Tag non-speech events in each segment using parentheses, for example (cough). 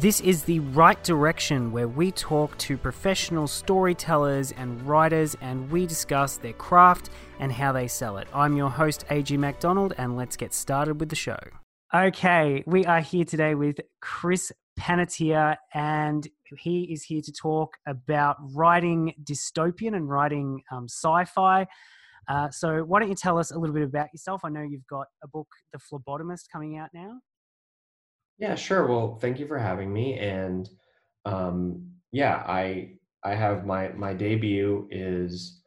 This is the Write Direction where we talk to professional storytellers and writers and we discuss their craft and how they sell it. I'm your host, AG MacDonald, and let's get started with the show. Okay, we are here today with Chris Panatier, and he is here to talk about writing dystopian and writing um, sci fi. Uh, so, why don't you tell us a little bit about yourself? I know you've got a book, The Phlebotomist, coming out now. Yeah, sure. Well, thank you for having me. And um, yeah, I I have my my debut is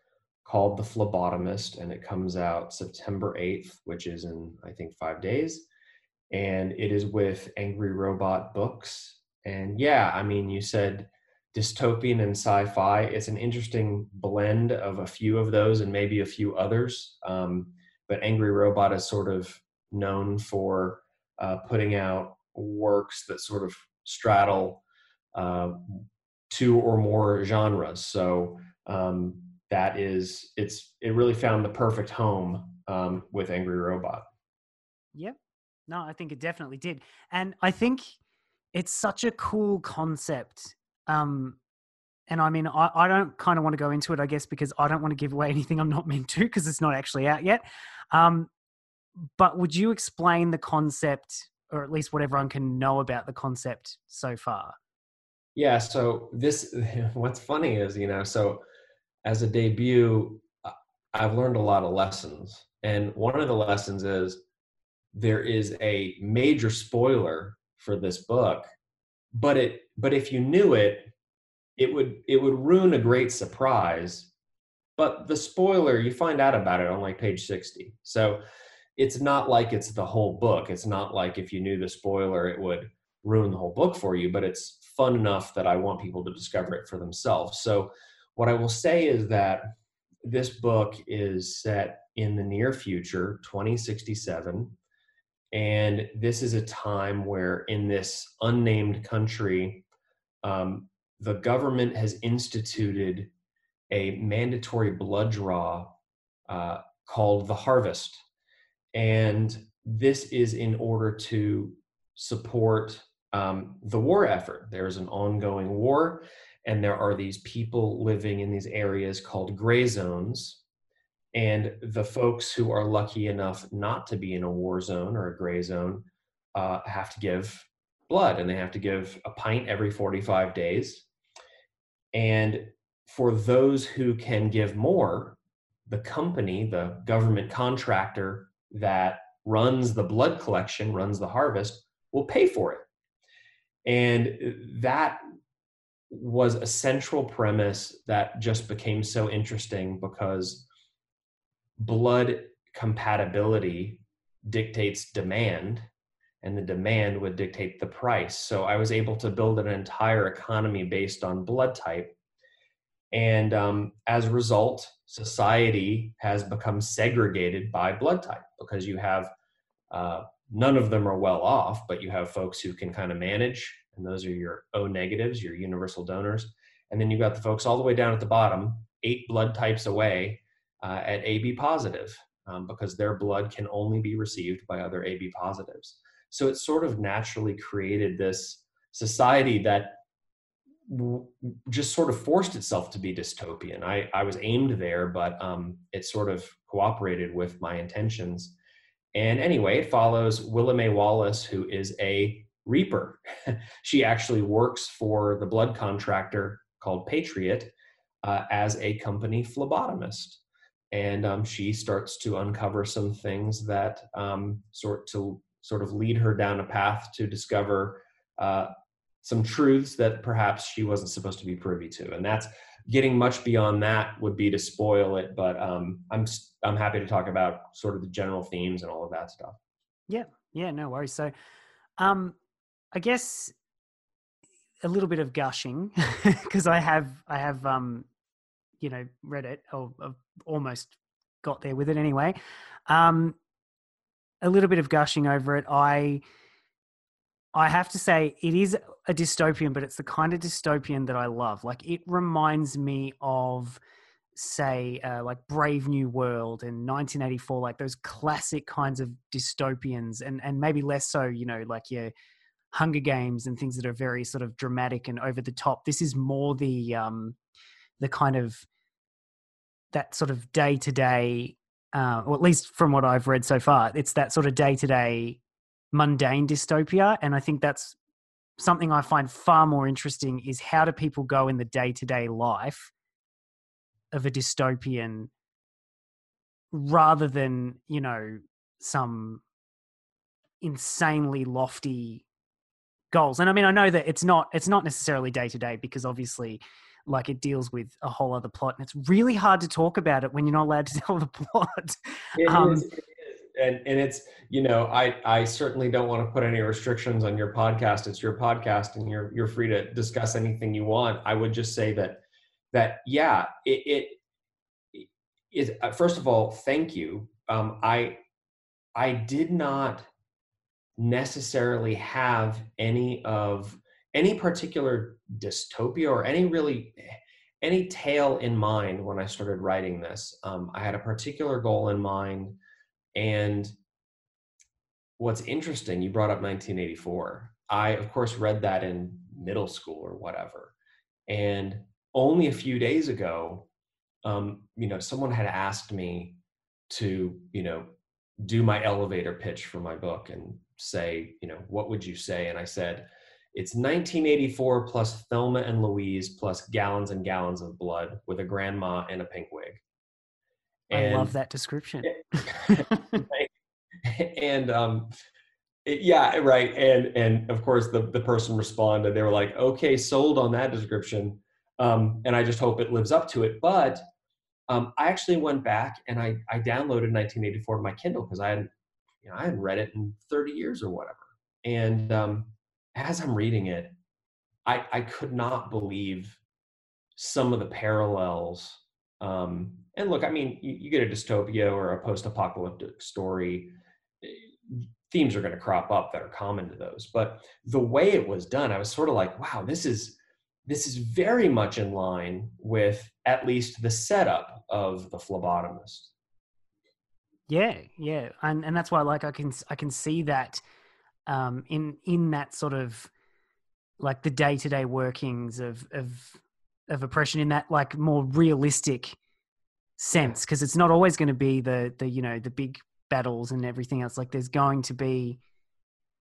called The Phlebotomist, and it comes out September eighth, which is in I think five days, and it is with Angry Robot Books. And yeah, I mean, you said dystopian and sci-fi. It's an interesting blend of a few of those and maybe a few others. Um, but Angry Robot is sort of known for uh, putting out works that sort of straddle uh, two or more genres. So um, that is, it's it really found the perfect home um, with Angry Robot. Yep. No, I think it definitely did, and I think it's such a cool concept. Um, and I mean, I, I don't kind of want to go into it, I guess, because I don't want to give away (laughs) anything I'm not meant to because it's not actually out yet. Um, but would you explain the concept or at least what everyone can know about the concept so far? Yeah. So this, (laughs) what's funny is, you know, so as a debut, I've learned a lot of lessons, and one of the lessons is there is a major spoiler for this book, but it, but if you knew it, it would it would ruin a great surprise. But the spoiler, you find out about it on like page sixty. So it's not like it's the whole book. It's not like if you knew the spoiler, it would ruin the whole book for you, but it's fun enough that I want people to discover it for themselves. So, what I will say is that this book is set in the near future, 2067. And this is a time where, in this unnamed country, um, the government has instituted a mandatory blood draw uh, called the harvest and this is in order to support um, the war effort. There's an ongoing war, and there are these people living in these areas called gray zones. And the folks who are lucky enough not to be in a war zone or a gray zone uh, have to give blood, and they have to give a pint every 45 days. And for those who can give more, the company, the government contractor, that runs the blood collection, runs the harvest, will pay for it. And that was a central premise that just became so interesting because blood compatibility dictates demand and the demand would dictate the price. So I was able to build an entire economy based on blood type. And um, as a result, society has become segregated by blood type because you have uh, none of them are well off, but you have folks who can kind of manage, and those are your O negatives, your universal donors. And then you've got the folks all the way down at the bottom, eight blood types away uh, at AB positive, um, because their blood can only be received by other AB positives. So it sort of naturally created this society that just sort of forced itself to be dystopian. I, I was aimed there, but um, it sort of cooperated with my intentions. And anyway, it follows Willa Mae Wallace, who is a reaper. (laughs) she actually works for the blood contractor called Patriot uh, as a company phlebotomist. And um, she starts to uncover some things that um, sort to sort of lead her down a path to discover uh, some truths that perhaps she wasn't supposed to be privy to. And that's getting much beyond that would be to spoil it but um, i'm i'm happy to talk about sort of the general themes and all of that stuff. Yeah. Yeah no worries. So um i guess a little bit of gushing (laughs) because i have i have um you know read it or almost got there with it anyway. Um a little bit of gushing over it. I I have to say, it is a dystopian, but it's the kind of dystopian that I love. Like, it reminds me of, say, uh, like Brave New World in 1984, like those classic kinds of dystopians, and and maybe less so, you know, like your Hunger Games and things that are very sort of dramatic and over the top. This is more the um, the kind of that sort of day to day, or at least from what I've read so far, it's that sort of day to day mundane dystopia, and I think that's something I find far more interesting is how do people go in the day to day life of a dystopian rather than, you know, some insanely lofty goals. And I mean, I know that it's not it's not necessarily day to day because obviously like it deals with a whole other plot and it's really hard to talk about it when you're not allowed to (laughs) tell the plot. It um, is, and and it's you know I I certainly don't want to put any restrictions on your podcast. It's your podcast, and you're you're free to discuss anything you want. I would just say that that yeah, it, it is uh, first of all, thank you. Um, I I did not necessarily have any of any particular dystopia or any really any tale in mind when I started writing this. Um, I had a particular goal in mind and what's interesting, you brought up 1984. I, of course, read that in middle school or whatever. And only a few days ago, um, you know, someone had asked me to, you know, do my elevator pitch for my book and say, you know, what would you say? And I said, it's 1984 plus Thelma and Louise plus gallons and gallons of blood with a grandma and a pink wig. And, I love that description. (laughs) and um, yeah, right. And and of course the the person responded. They were like, "Okay, sold on that description." Um, and I just hope it lives up to it. But um, I actually went back and I I downloaded 1984 to my Kindle because I hadn't you know I hadn't read it in 30 years or whatever. And um, as I'm reading it, I I could not believe some of the parallels um, and look, I mean, you, you get a dystopia or a post-apocalyptic story, themes are going to crop up that are common to those. But the way it was done, I was sort of like, wow, this is this is very much in line with at least the setup of the phlebotomist. Yeah, yeah, and and that's why like I can I can see that um, in in that sort of like the day to day workings of of of oppression in that like more realistic sense because it's not always going to be the the you know the big battles and everything else. Like there's going to be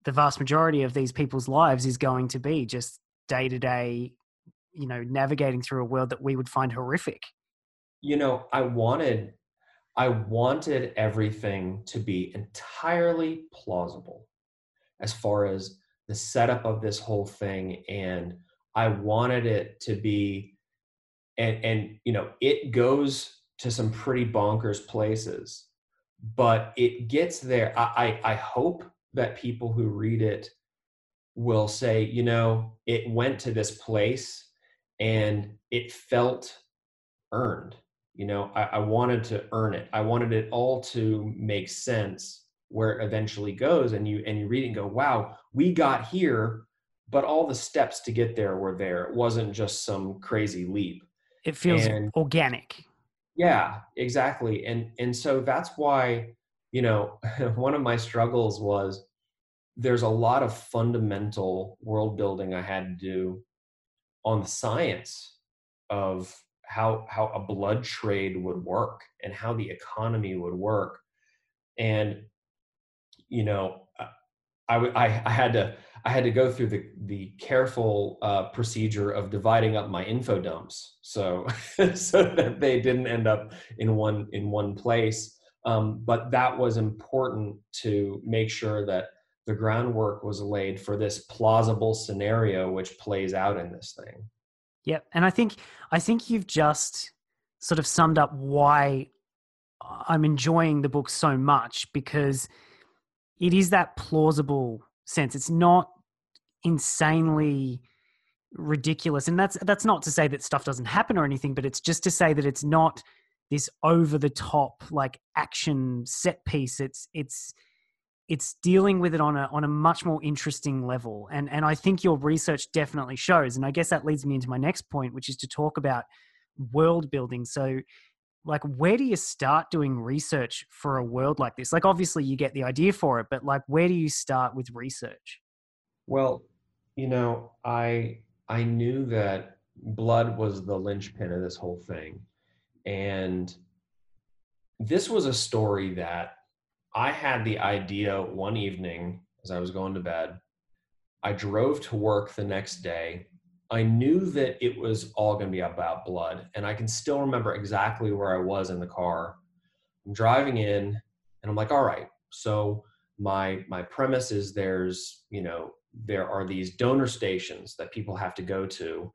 the vast majority of these people's lives is going to be just day to day you know navigating through a world that we would find horrific. You know i wanted i wanted everything to be entirely plausible as far as the setup of this whole thing and i wanted it to be and and you know it goes to some pretty bonkers places. But it gets there. I, I, I hope that people who read it will say you know it went to this place and it felt earned. You know I, I wanted to earn it. I wanted it all to make sense where it eventually goes. And you and you read it and go wow we got here but all the steps to get there were there. It wasn't just some crazy leap. It feels and, organic yeah exactly and and so that's why you know (laughs) one of my struggles was there's a lot of fundamental world building i had to do on the science of how how a blood trade would work and how the economy would work and you know I, I, I had to I had to go through the the careful uh, procedure of dividing up my info dumps so (laughs) so that they didn't end up in one in one place. Um, but that was important to make sure that the groundwork was laid for this plausible scenario which plays out in this thing. Yep, and I think I think you've just sort of summed up why I'm enjoying the book so much because it is that plausible sense. It's not insanely ridiculous. And that's that's not to say that stuff doesn't happen or anything, but it's just to say that it's not this over the top like action set piece. It's it's it's dealing with it on a on a much more interesting level. And and I think your research definitely shows. And I guess that leads me into my next point, which is to talk about world building. So like where do you start doing research for a world like this like obviously you get the idea for it but like where do you start with research well you know, I I knew that blood was the linchpin of this whole thing. And this was a story that I had the idea one evening as I was going to bed. I drove to work the next day. I knew that it was all going to be about blood. And I can still remember exactly where I was in the car. I'm driving in and I'm like, all right, so my my premise is there's, you know, there are these donor stations that people have to go to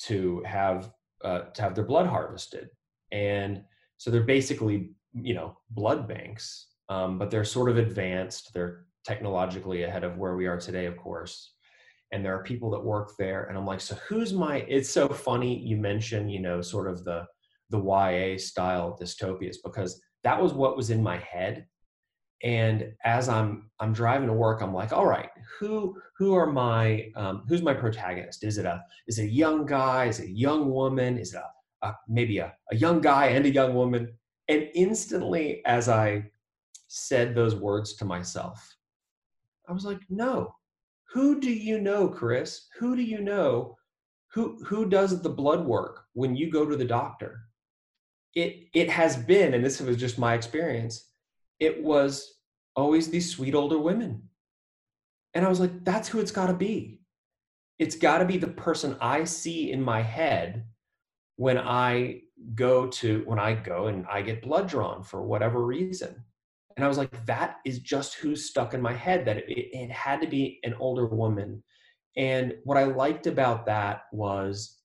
to have uh, to have their blood harvested, and so they're basically you know blood banks, um, but they're sort of advanced. They're technologically ahead of where we are today, of course. And there are people that work there, and I'm like, so who's my? It's so funny you mentioned, you know, sort of the the YA style dystopias because that was what was in my head. And as i'm i'm driving to work i'm like all right who who are my um, who's my protagonist? Is it a is it a young guy? Is it a young woman? Is it a, a maybe a, a young guy and a young woman? And instantly as i said those words to myself i was like no who do you know chris who do you know who who does the blood work when you go to the doctor it it has been and this was just my experience it was always these sweet older women. And I was like, that's who it's got to be. It's got to be the person I see in my head when I go to, when I go and I get blood drawn for whatever reason. And I was like, that is just who's stuck in my head, that it, it had to be an older woman. And what I liked about that was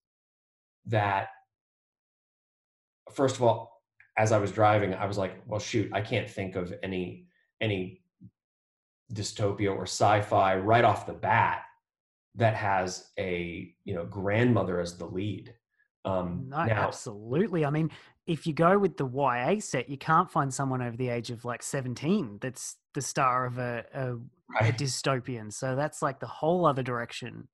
that, first of all, as I was driving, I was like, well, shoot, I can't think of any any dystopia or sci-fi right off the bat that has a you know grandmother as the lead. Um, no, now, absolutely. I mean, if you go with the YA set, you can't find someone over the age of like seventeen that's the star of a, a, right. a dystopian. So that's like the whole other direction.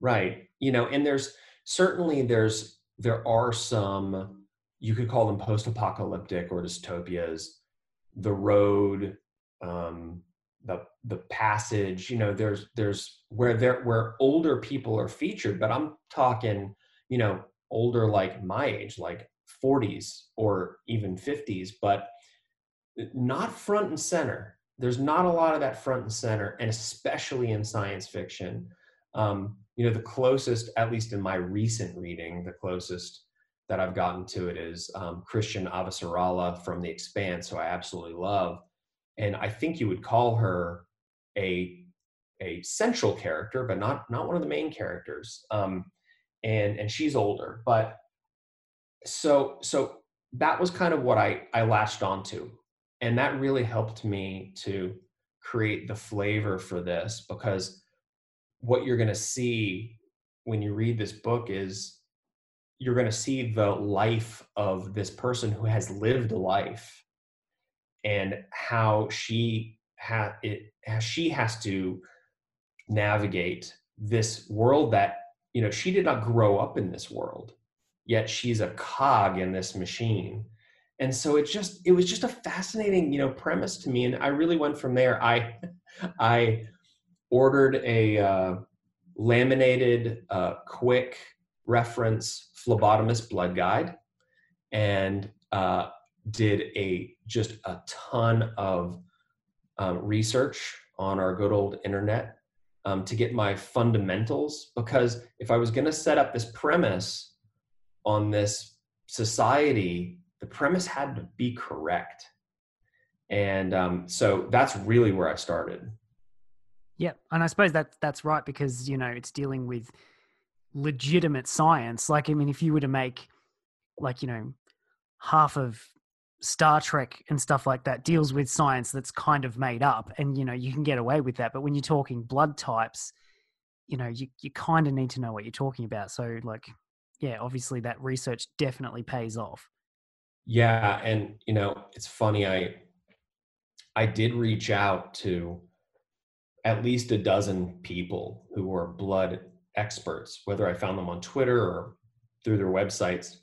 Right. You know, and there's certainly there's there are some you could call them post-apocalyptic or dystopias the road um, the the passage you know there's there's where there where older people are featured but i'm talking you know older like my age like 40s or even 50s but not front and center there's not a lot of that front and center and especially in science fiction um, you know the closest at least in my recent reading the closest that I've gotten to it is um, Chrisjen Avasarala from The Expanse, who I absolutely love, and I think you would call her a a central character, but not not one of the main characters. Um, and and she's older, but so so that was kind of what I I latched onto, and that really helped me to create the flavor for this because what you're going to see when you read this book is you're going to see the life of this person who has lived a life and how she ha- it how she has to navigate this world that you know she did not grow up in this world yet she's a cog in this machine. And so it just it was just a fascinating you know premise to me and i really went from there. I (laughs) i ordered a uh, laminated uh, quick reference phlebotomist blood guide and uh, did a just a ton of um, research on our good old internet um, to get my fundamentals because if i was going to set up this premise on this society the premise had to be correct and um, so that's really where i started yeah and i suppose that that's right because you know it's dealing with legitimate science. Like, I mean, if you were to make, like, you know, half of Star Trek and stuff like that deals with science that's kind of made up, and you know, you can get away with that. But when you're talking blood types, you know, you you kind of need to know what you're talking about. So, like, yeah, obviously that research definitely pays off. Yeah, and you know, it's funny. I I did reach out to at least a dozen people who were blood experts, whether I found them on Twitter or through their websites.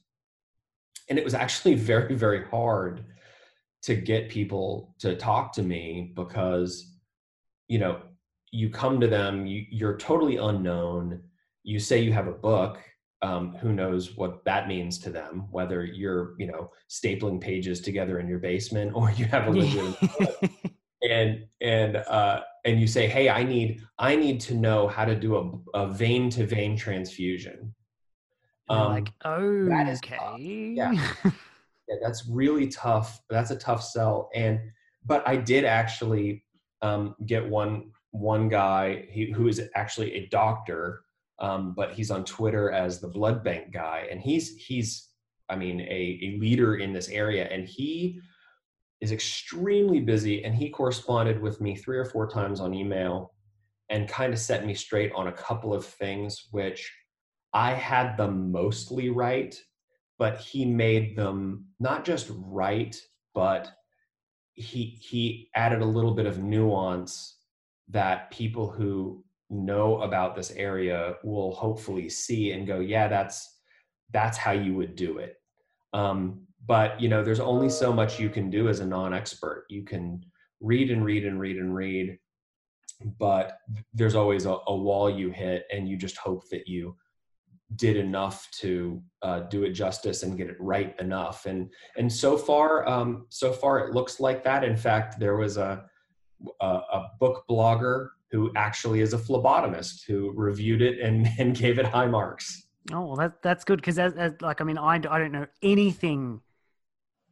And it was actually (laughs) very, very hard to get people to talk to me because, you know, you come to them, you, you're totally unknown. You say you have a book. Um, who knows what that means to them? Whether you're, you know, stapling pages together in your basement (laughs) or you have a legitimate and and uh, and you say, "Hey, I need I need to know how to do a, a vein to vein transfusion." Um, like, oh, that is okay, yeah, (laughs) yeah, that's really tough. That's a tough sell. And but I did actually um, get one one guy he, who is actually a doctor, um, but he's on Twitter as the blood bank guy, and he's he's I mean a, a leader in this area, and he is extremely busy and he corresponded with me three or four times on email and kind of set me straight on a couple of things which I had them mostly right, but he made them not just right, but he he added a little bit of nuance that people who know about this area will hopefully see and go, yeah, that's that's how you would do it. Um, but you know there's only so much you can do as a non-expert you can read and read and read and read but there's always a, a wall you hit and you just hope that you did enough to uh, do it justice and get it right enough. And and so far um, so far it looks like that. In fact there was a a, a book blogger who actually is a phlebotomist who reviewed it and, (laughs) and gave it high marks. Oh well that, that's good because as, like i mean I, I don't know anything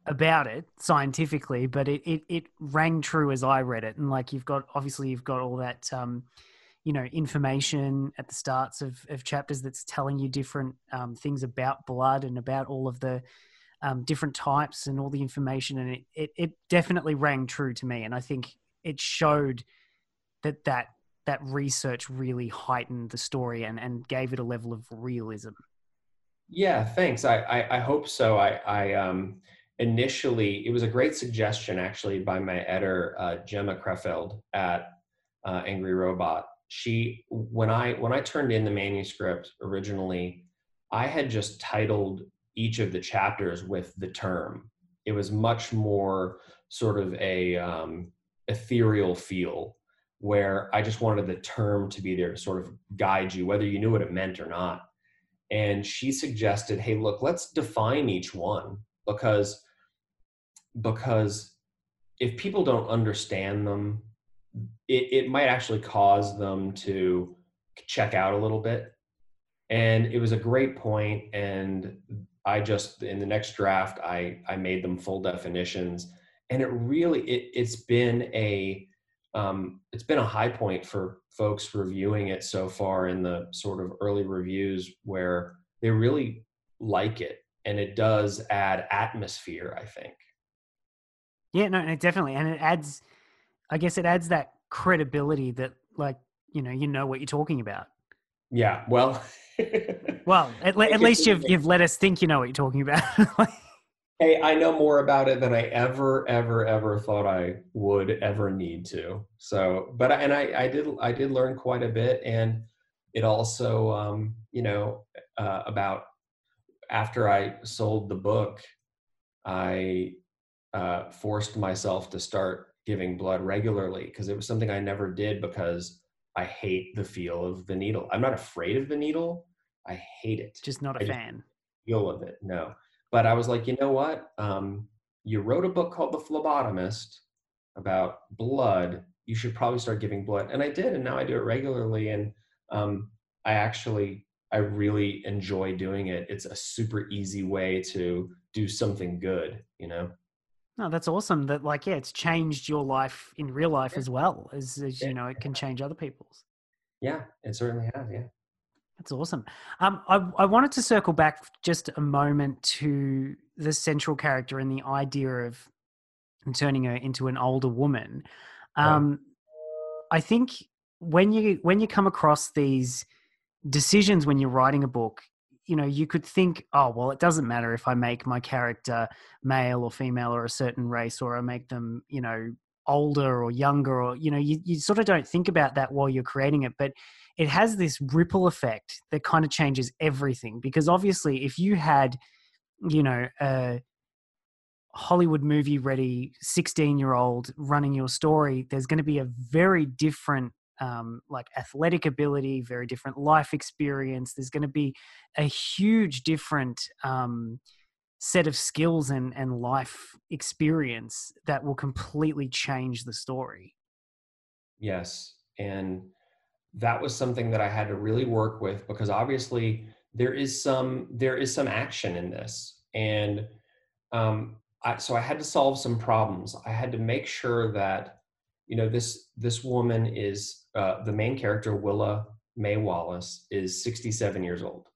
about it scientifically, but it, it, it rang true as I read it. And like you've got obviously you've got all that um, you know information at the starts of, of chapters that's telling you different um, things about blood and about all of the um, different types and all the information and it, it, it definitely rang true to me and I think it showed that that that research really heightened the story and, and gave it a level of realism. Yeah, thanks. I, I, I hope so. I, I um initially, it was a great suggestion actually by my editor, uh, Gemma Creffield at uh, Angry Robot. She, when I when I turned in the manuscript originally, I had just titled each of the chapters with the term. It was much more sort of a um, ethereal feel where I just wanted the term to be there to sort of guide you, whether you knew what it meant or not. And she suggested, hey, look, let's define each one because because if people don't understand them, it, it might actually cause them to check out a little bit. And it was a great point, and I just in the next draft I I made them full definitions, and it really it it's been a um, it's been a high point for folks reviewing it so far in the sort of early reviews where they really like it and it does add atmosphere i think yeah, no, no, definitely, and it adds, I guess, it adds that credibility that, like, you know, you know what you're talking about. Yeah, well, (laughs) well, at, le- at least you've you've let us think you know what you're talking about. (laughs) hey, I know more about it than I ever, ever, ever thought I would ever need to. So, but and I, I did, I did learn quite a bit, and it also, um, you know, uh, about after I sold the book, I uh, forced myself to start giving blood regularly because it was something I never did because I hate the feel of the needle. I'm not afraid of the needle. I hate it. Just not a I fan. Feel of it, no. But I was like, you know what? Um, you wrote a book called The Phlebotomist about blood. You should probably start giving blood, and I did, and now I do it regularly. And um, I actually, I really enjoy doing it. It's a super easy way to do something good, you know. No, that's awesome. That like, yeah, it's changed your life in real life yeah. as well as, as you know, it can change other people's. Yeah, it certainly has. Yeah. That's awesome. Um, I, I wanted to circle back just a moment to the central character and the idea of turning her into an older woman. Um, I think when you when you come across these decisions when you're writing a book, you know you could think oh well it doesn't matter if i make my character male or female or a certain race or i make them you know older or younger or you know you, you sort of don't think about that while you're creating it but it has this ripple effect that kind of changes everything because obviously if you had you know a hollywood movie ready 16 year old running your story there's going to be a very different um, like athletic ability, very different life experience. There's going to be a huge different um, set of skills and, and life experience that will completely change the story. Yes. And that was something that I had to really work with because obviously there is some there is some action in this. And um, I, so I had to solve some problems. I had to make sure that you know this this woman is uh, the main character willa mae wallace is 67 years old.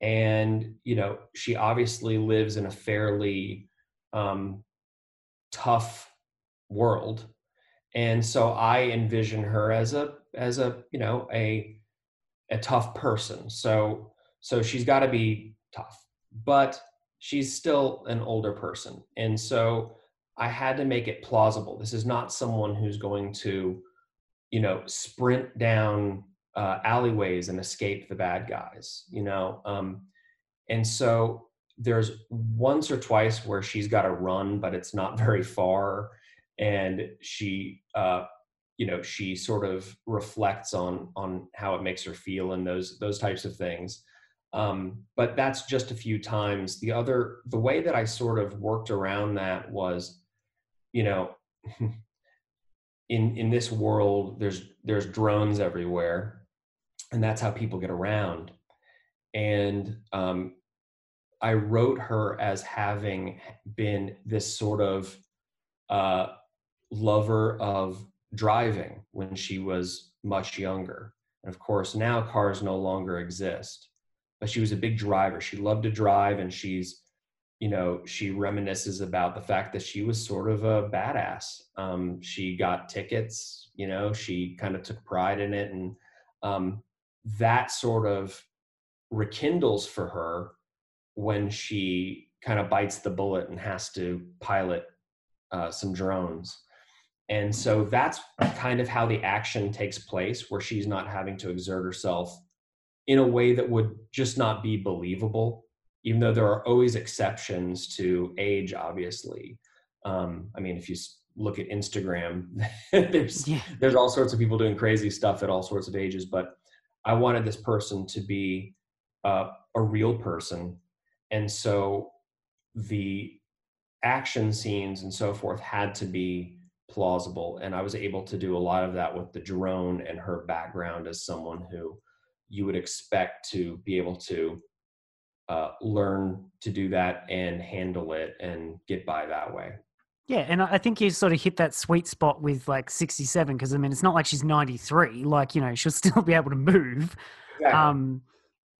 And you know she obviously lives in a fairly um, tough world. And so i envision her as a as a you know a a tough person. So so she's got to be tough but she's still an older person. And so I had to make it plausible. This is not someone who's going to, you know, sprint down uh, alleyways and escape the bad guys, you know. Um, and so there's once or twice where she's got to run, but it's not (laughs) very far, and she, uh, you know, she sort of reflects on on how it makes her feel and those those types of things. Um, but that's just a few times. The other, the way that I sort of worked around that was you know (laughs) in in this world there's there's drones everywhere and that's how people get around. And um, i wrote her as having been this sort of uh, lover of driving when she was much younger. And of course now cars no longer exist. But she was a big driver. She loved to drive and she's you know, she reminisces about the fact that she was sort of a badass. Um, she got tickets, you know, she kind of took pride in it. And um, that sort of rekindles for her when she kind of bites the bullet and has to pilot uh, some drones. And so that's kind of how the action takes place, where she's not having to exert herself in a way that would just not be believable even though there are always exceptions to age, obviously. Um, I mean, if you look at Instagram, (laughs) there's yeah. there's all sorts of people doing crazy stuff at all sorts of ages. But I wanted this person to be uh, a real person, and so the action scenes and so forth had to be plausible. And I was able to do a lot of that with the drone and her background as someone who you would expect to be able to uh, learn to do that and handle it and get by that way. Yeah, and I think you sort of hit that sweet spot with like 67 because I mean it's not like she's 93, like you know she'll (laughs) still be able to move. Exactly. Um,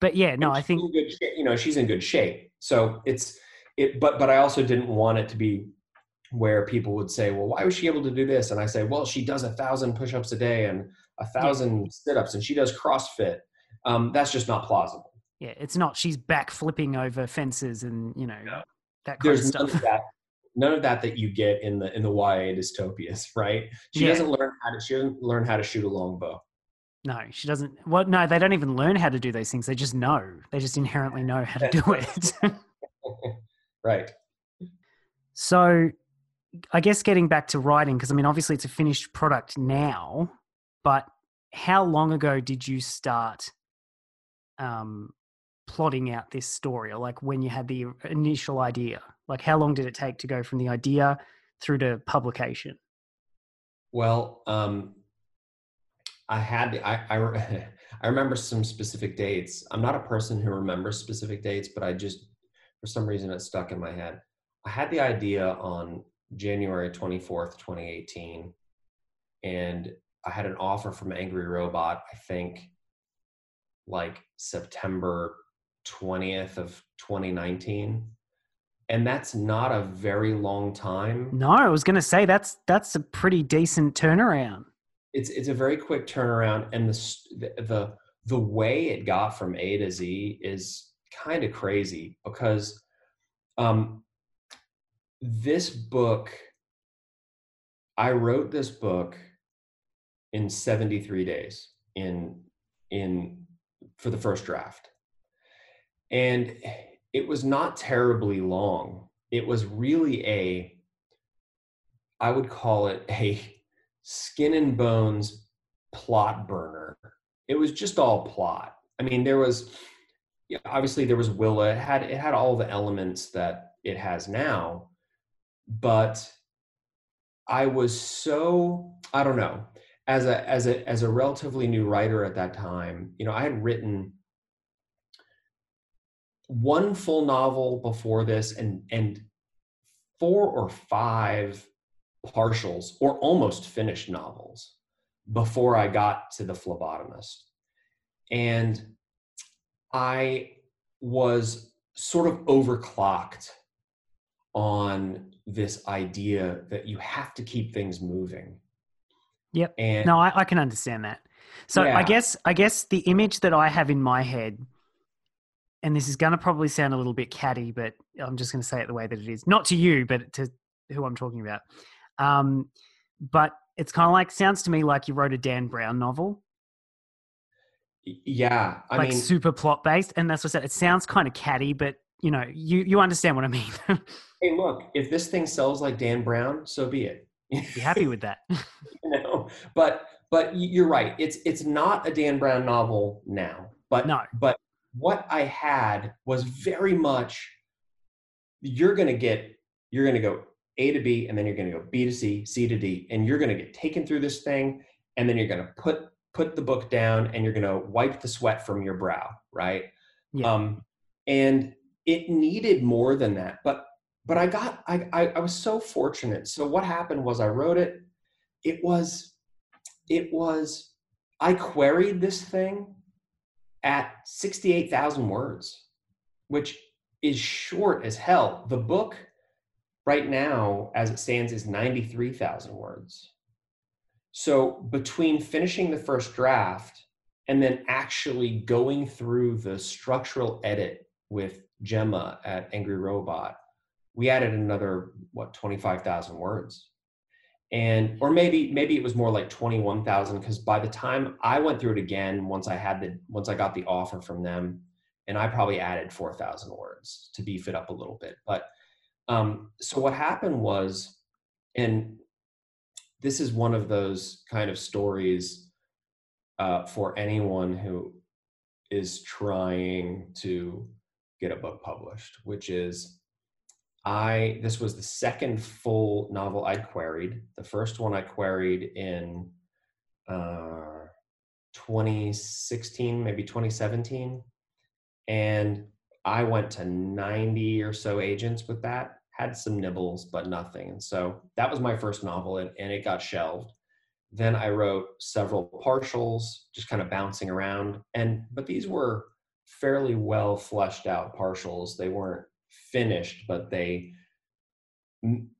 but yeah, no, I think you know she's in good shape. So it's it, but but I also didn't want it to be where people would say, well, why was she able to do this? And I say, well, she does a thousand push-ups a day and a thousand yeah. sit-ups, and she does CrossFit. Um, that's just not plausible yeah, it's not she's back flipping over fences and you know no. that kind There's of stuff. None of that, none of that that you get in the in the YA dystopias, (laughs) right? She yeah. doesn't learn how to she doesn't learn how to shoot a longbow. No, she doesn't. Well, no, they don't even learn how to do those things. They just know. They just inherently know how to do (laughs) it. (laughs) right. So, I guess getting back to writing, because I mean, obviously it's a finished product now, but how long ago did you start um, plotting out this story or like when you had the initial idea? Like how long did it take to go from the idea through to publication? Well um i had i i, (laughs) I remember some specific dates. I'm not a person who remembers specific dates but i just for some reason it stuck in my head. I had the idea on january 24th 2018 and i had an offer from angry robot i think like september 20th of 2019 and that's not a very long time. No i was going to say that's that's a pretty decent turnaround. It's it's a very quick turnaround and the the the way it got from a to z is kind of crazy because um this book i wrote this book in 73 days in in for the first draft and it was not terribly long. It was really a, I would call it a skin and bones plot burner. It was just all plot. I mean, there was yeah, obviously there was Willa. It had it had all the elements that it has now, but I was so I don't know as a as a as a relatively new writer at that time. You know, I had written one full novel before this, and and four or five partials or almost finished novels before I got to the phlebotomist. And I was sort of overclocked on this idea that you have to keep things moving. Yep. And no, I, I can understand that. So yeah. I guess I guess the image that I have in my head, and this is going to probably sound a little bit catty, but I'm just going to say it the way that it is. Not to you, but to who I'm talking about. Um, but it's kind of like sounds to me like you wrote a Dan Brown novel. Yeah, I like mean, super plot based, and that's what I said. It sounds kind of catty, but you know, you you understand what I mean. (laughs) hey, look, if this thing sells like Dan Brown, so be it. be happy with that. (laughs) you know, but but you're right. It's it's not a Dan Brown novel now, but no, but what I had was very much. You're gonna get. You're gonna go A to B, and then you're gonna go B to C, C to D, and you're gonna get taken through this thing, and then you're gonna put put the book down and you're going to wipe the sweat from your brow right yeah. um, and it needed more than that but but i got I, I i was so fortunate so what happened was i wrote it it was it was i queried this thing at 68000 words which is short as hell the book right now as it stands is 93000 words so between finishing the first draft and then actually going through the structural edit with Gemma at Angry Robot, we added another what 25,000 words. And or maybe maybe it was more like 21,000 cuz by the time I went through it again once I had the once I got the offer from them and I probably added 4,000 words to beef it up a little bit. But um, so what happened was and this is one of those kind of stories uh, for anyone who is trying to get a book published, which is I this was the second full novel I'd queried. The first one I queried in uh, 2016, maybe 2017, and I went to 90 or so agents with that had some nibbles, but nothing. And so that was my first novel, and, and it got shelved. Then I wrote several partials, just kind of bouncing around. And but these were fairly well fleshed out partials. They weren't finished, but they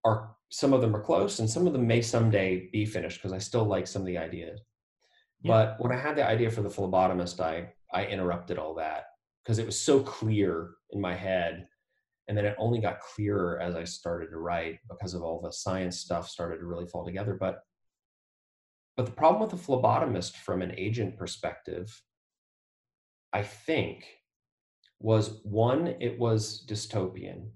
are some of them are close, and some of them may someday be finished because I still like some of the ideas. Yeah. But when I had the idea for the phlebotomist, I I interrupted all that because it was so clear in my head and then it only got clearer as i started to write because of all the science stuff started to really fall together but but the problem with the phlebotomist from an agent perspective i think was one it was dystopian.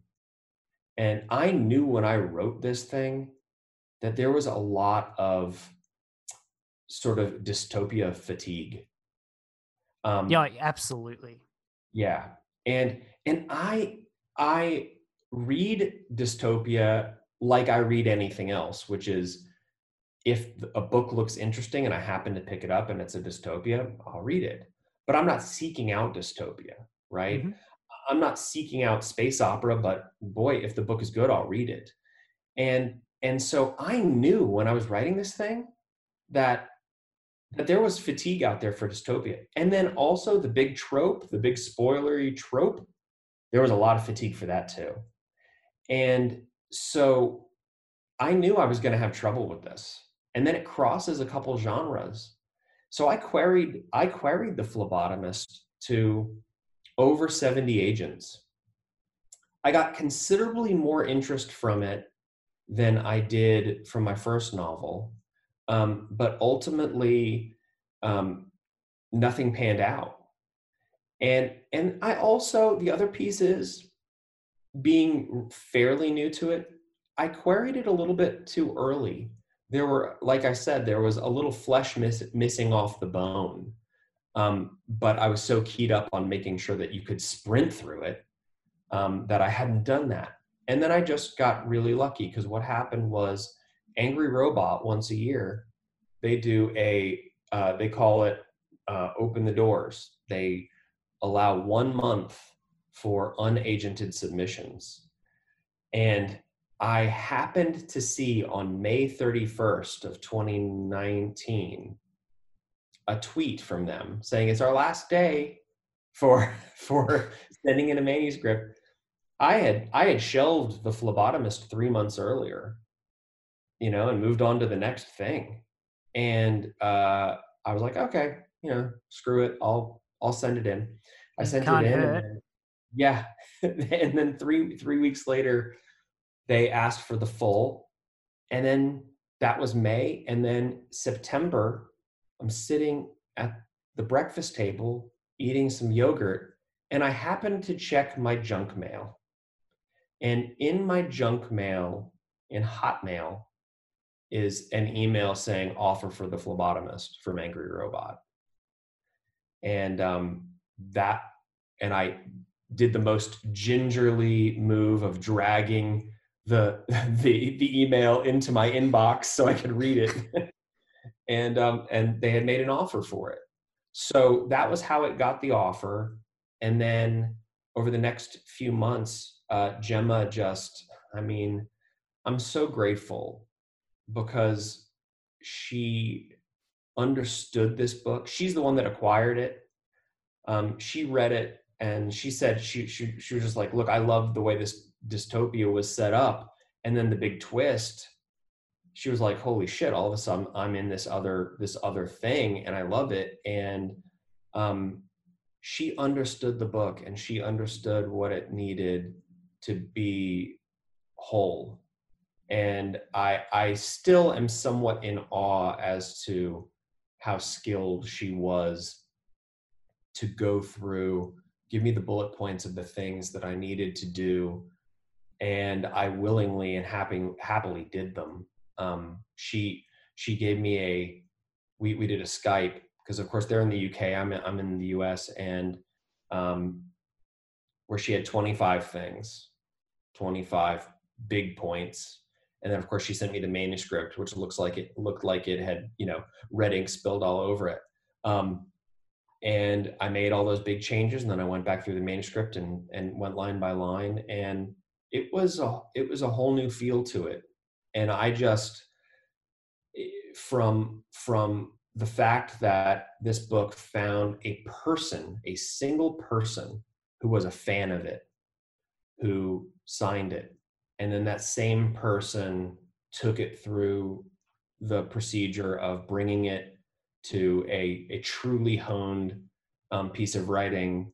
And i knew when i wrote this thing that there was a lot of sort of dystopia fatigue. Um, yeah absolutely. yeah. And and i I read dystopia like I read anything else, which is if a book looks interesting and I happen to pick it up and it's a dystopia, I'll read it. But I'm not seeking out dystopia, right? Mm-hmm. I'm not seeking out space opera, but boy, if the book is good, I'll read it. And and so I knew when I was writing this thing that that there was fatigue out there for dystopia. And then also the big trope, the big spoilery trope there was a lot of fatigue for that too. And so I knew I was going to have trouble with this. And then it crosses a couple genres. So I queried I queried the phlebotomist to over 70 agents. I got considerably more interest from it than I did from my first novel. Um, but ultimately, um, nothing panned out and and i also the other piece is being fairly new to it i queried it a little bit too early there were, like I said, there was a little flesh miss, missing off the bone. Um, but I was so keyed up on making sure that you could sprint through it um, that I hadn't done that. And then I just got really lucky because what happened was Angry Robot once a year, they do a, uh, they call it uh, Open the Doors. They allow one month for unagented submissions. And I happened to see on May 31st of 2019 a tweet from them saying it's our last day for (laughs) for sending in a manuscript. I had I had shelved the phlebotomist three months earlier, you know, and moved on to the next thing. And uh, I was like, okay, you know, screw it, I'll I'll send it in. I sent it in. And, yeah, (laughs) and then three three weeks later, they asked for the full and then that was may and then september i'm sitting at the breakfast table eating some yogurt and i happen to check my junk mail and in my junk mail in hotmail is an email saying offer for the phlebotomist from angry robot and um, that and i did the most gingerly move of dragging the (laughs) the the email into my inbox so I could read it. (laughs) and um, and they had made an offer for it. So that was how it got the offer. And then over the next few months, uh, Gemma just, I mean, I'm so grateful because she understood this book. She's the one that acquired it. Um, she read it and she said she, she she was just like, look, I love the way this dystopia was set up and then the big twist she was like holy shit all of a sudden i'm in this other this other thing and i love it and um she understood the book and she understood what it needed to be whole and i i still am somewhat in awe as to how skilled she was to go through give me the bullet points of the things that i needed to do and I willingly and happy, happily did them. Um, she she gave me a we we did a Skype because of course they're in the UK. I'm I'm in the US and um, where she had 25 things, 25 big points. And then of course she sent me the manuscript, which looks like it looked like it had, you know, red ink spilled all over it. Um, and I made all those big changes and then I went back through the manuscript and, and went line by line. And it was a it was a whole new feel to it and i just eh, from from the fact that this book found a person a single person who was a fan of it who signed it. And then that same person took it through the procedure of bringing it to a, a truly honed um, piece of writing.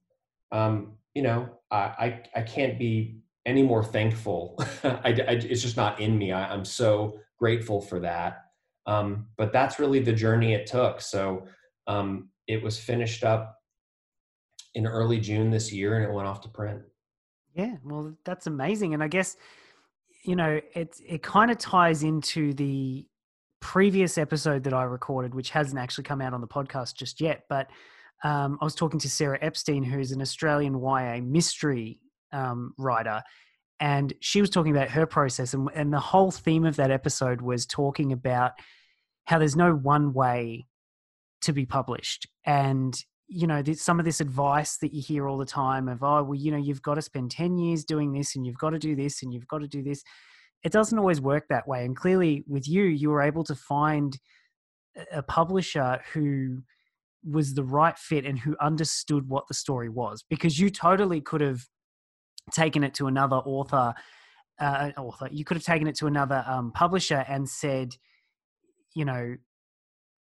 Um, you know I, I, I can't be any more thankful. (laughs) I, I, it's just not in me. I, am so grateful for that. Um, but that's really the journey it took. So um, it was finished up in early June this year, and it went off to print. Yeah, well, that's amazing, and I guess you know it it kind of ties into the previous episode that I recorded, which hasn't actually come out on the podcast just yet, but. Um, I was talking to Sarah Epstein, who's an Australian YA mystery um, writer, and she was talking about her process, and, and the whole theme of that episode was talking about how there's no one way to be published, and you know some of this advice that you hear all the time of oh well you know you've got to spend 10 years doing this and you've got to do this and you've got to do this it doesn't always work that way and clearly with you you were able to find a publisher who was the right fit and who understood what the story was because you totally could have taken it to another author, uh, author, you could have taken it to another um, publisher and said, you know,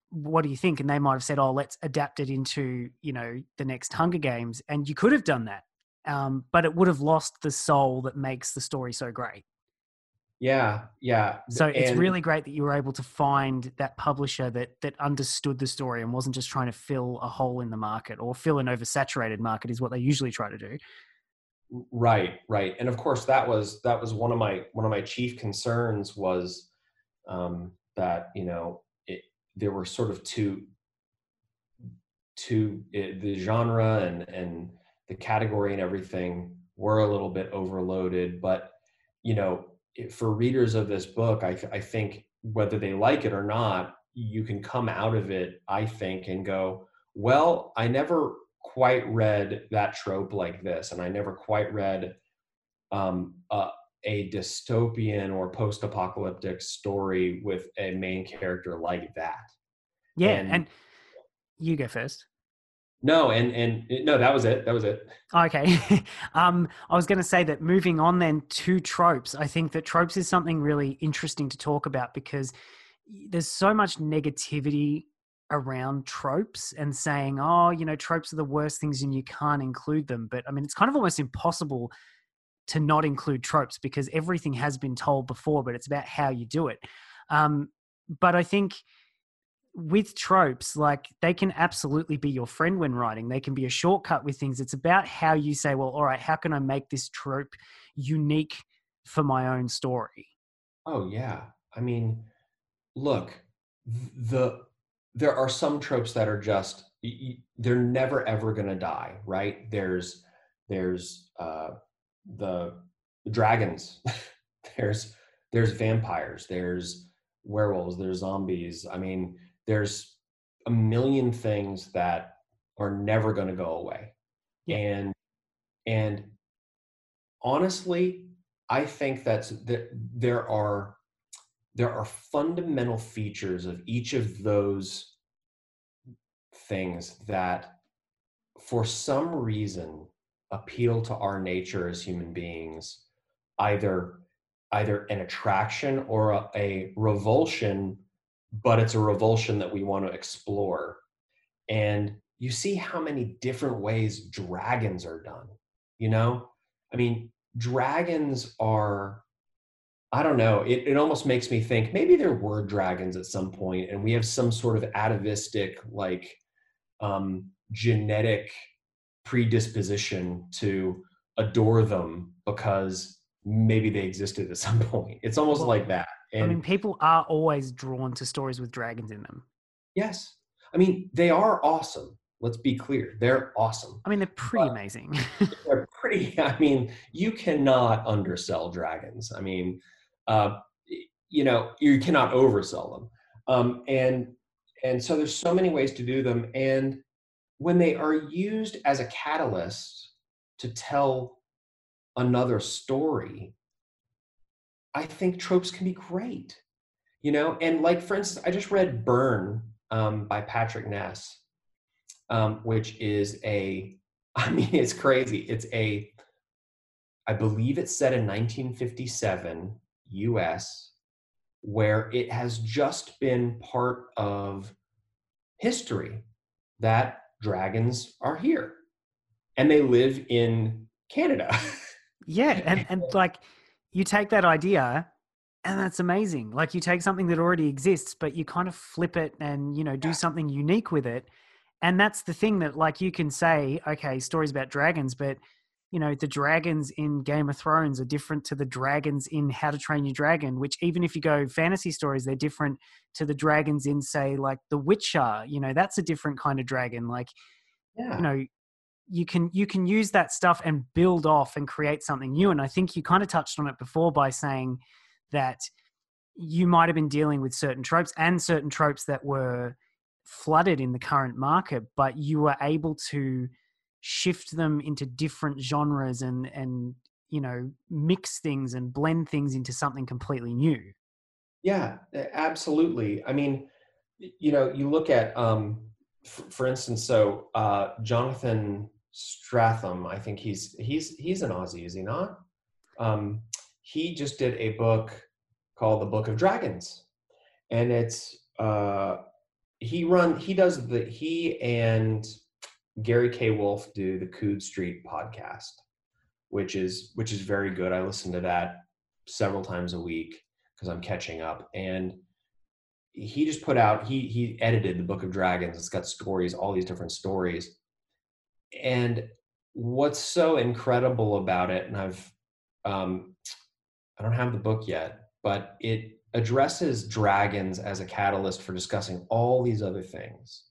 what do you think? And they might have said, oh, let's adapt it into, you know, the next Hunger Games. And you could have done that. Um, but it would have lost the soul that makes the story so great. Yeah, yeah. So and it's really great that you were able to find that publisher that that understood the story and wasn't just trying to fill a hole in the market or fill an oversaturated market is what they usually try to do. Right, right, and of course that was that was one of my one of my chief concerns was um, that you know it, there were sort of two two it, the genre and and the category and everything were a little bit overloaded. But you know for readers of this book I, I think whether they like it or not you can come out of it i think and go well i never quite read that trope like this and i never quite read um, uh, a dystopian or post-apocalyptic story with a main character like that. Yeah, and, and you go first. No, and and no, that was it. That was it. Okay. (laughs) um, I was going to say that moving on then to tropes, I think that tropes is something really interesting to talk about because there's so much negativity around tropes and saying, oh, you know, tropes are the worst things and you can't include them. But I mean, it's kind of almost impossible to not include tropes because everything has been told before, but it's about how you do it. Um, but I think with tropes, like they can absolutely be your friend when writing. They can be a shortcut with things. It's about how you say, well, all right, how can I make this trope unique for my own story? Oh yeah. I mean, look, the there are some tropes that are just they're never ever going to die, right? There's there's uh the dragons (laughs) there's there's vampires there's werewolves there's zombies i mean there's a million things that are never going to go away yeah. and and honestly i think that's that there are there are fundamental features of each of those things that for some reason appeal to our nature as human beings either either an attraction or a, a revulsion but it's a revulsion that we want to explore. And you see how many different ways dragons are done you know? I mean dragons are i don't know it, it almost makes me think maybe there were dragons at some point and we have some sort of atavistic like um genetic predisposition to adore them because maybe they existed at (laughs) some point. It's almost well, like that. And I mean, people are always drawn to stories with dragons in them. Yes. I mean, they are awesome. Let's be clear. They're awesome. I mean, they're pretty amazing. (laughs) they're pretty, I mean, you cannot undersell dragons. I mean, uh, you know, you cannot oversell them. Um, and, and so there's so many ways to do them. And when they are used as a catalyst to tell another story, I think tropes can be great. You know, and like for instance, I just read Burn um, by Patrick Ness, um, which is a, (laughs) I mean, it's crazy. It's a, I believe it's set in 1957 US, where it has just been part of history that dragons are here and they live in Canada. (laughs) yeah. And, and like you take that idea and that's amazing. Like you take something that already exists, but you kind of flip it and, you know, do something unique with it. And that's the thing that like you can say, okay, stories about dragons, but you know the dragons in game of thrones are different to the dragons in how to train your dragon which even if you go fantasy stories they're different to the dragons in say like the witcher you know that's a different kind of dragon like yeah. you know you can you can use that stuff and build off and create something new and i think you kind of touched on it before by saying that you might have been dealing with certain tropes and certain tropes that were flooded in the current market but you were able to shift them into different genres and and you know mix things and blend things into something completely new. Yeah absolutely. I mean you know you look at um f- for instance so uh jonathan strahan i think he's he's he's an aussie is he not? Um he just did a book called the book of dragons and it's uh he run he does the he and Gary K. Wolfe do the Coode Street podcast, which is which is very good. I listen to that several times a week because I'm catching up. And he just put out he he edited the Book of Dragons. It's got stories, all these different stories. And what's so incredible about it, and I've um, I don't have the book yet, but it addresses dragons as a catalyst for discussing all these other things.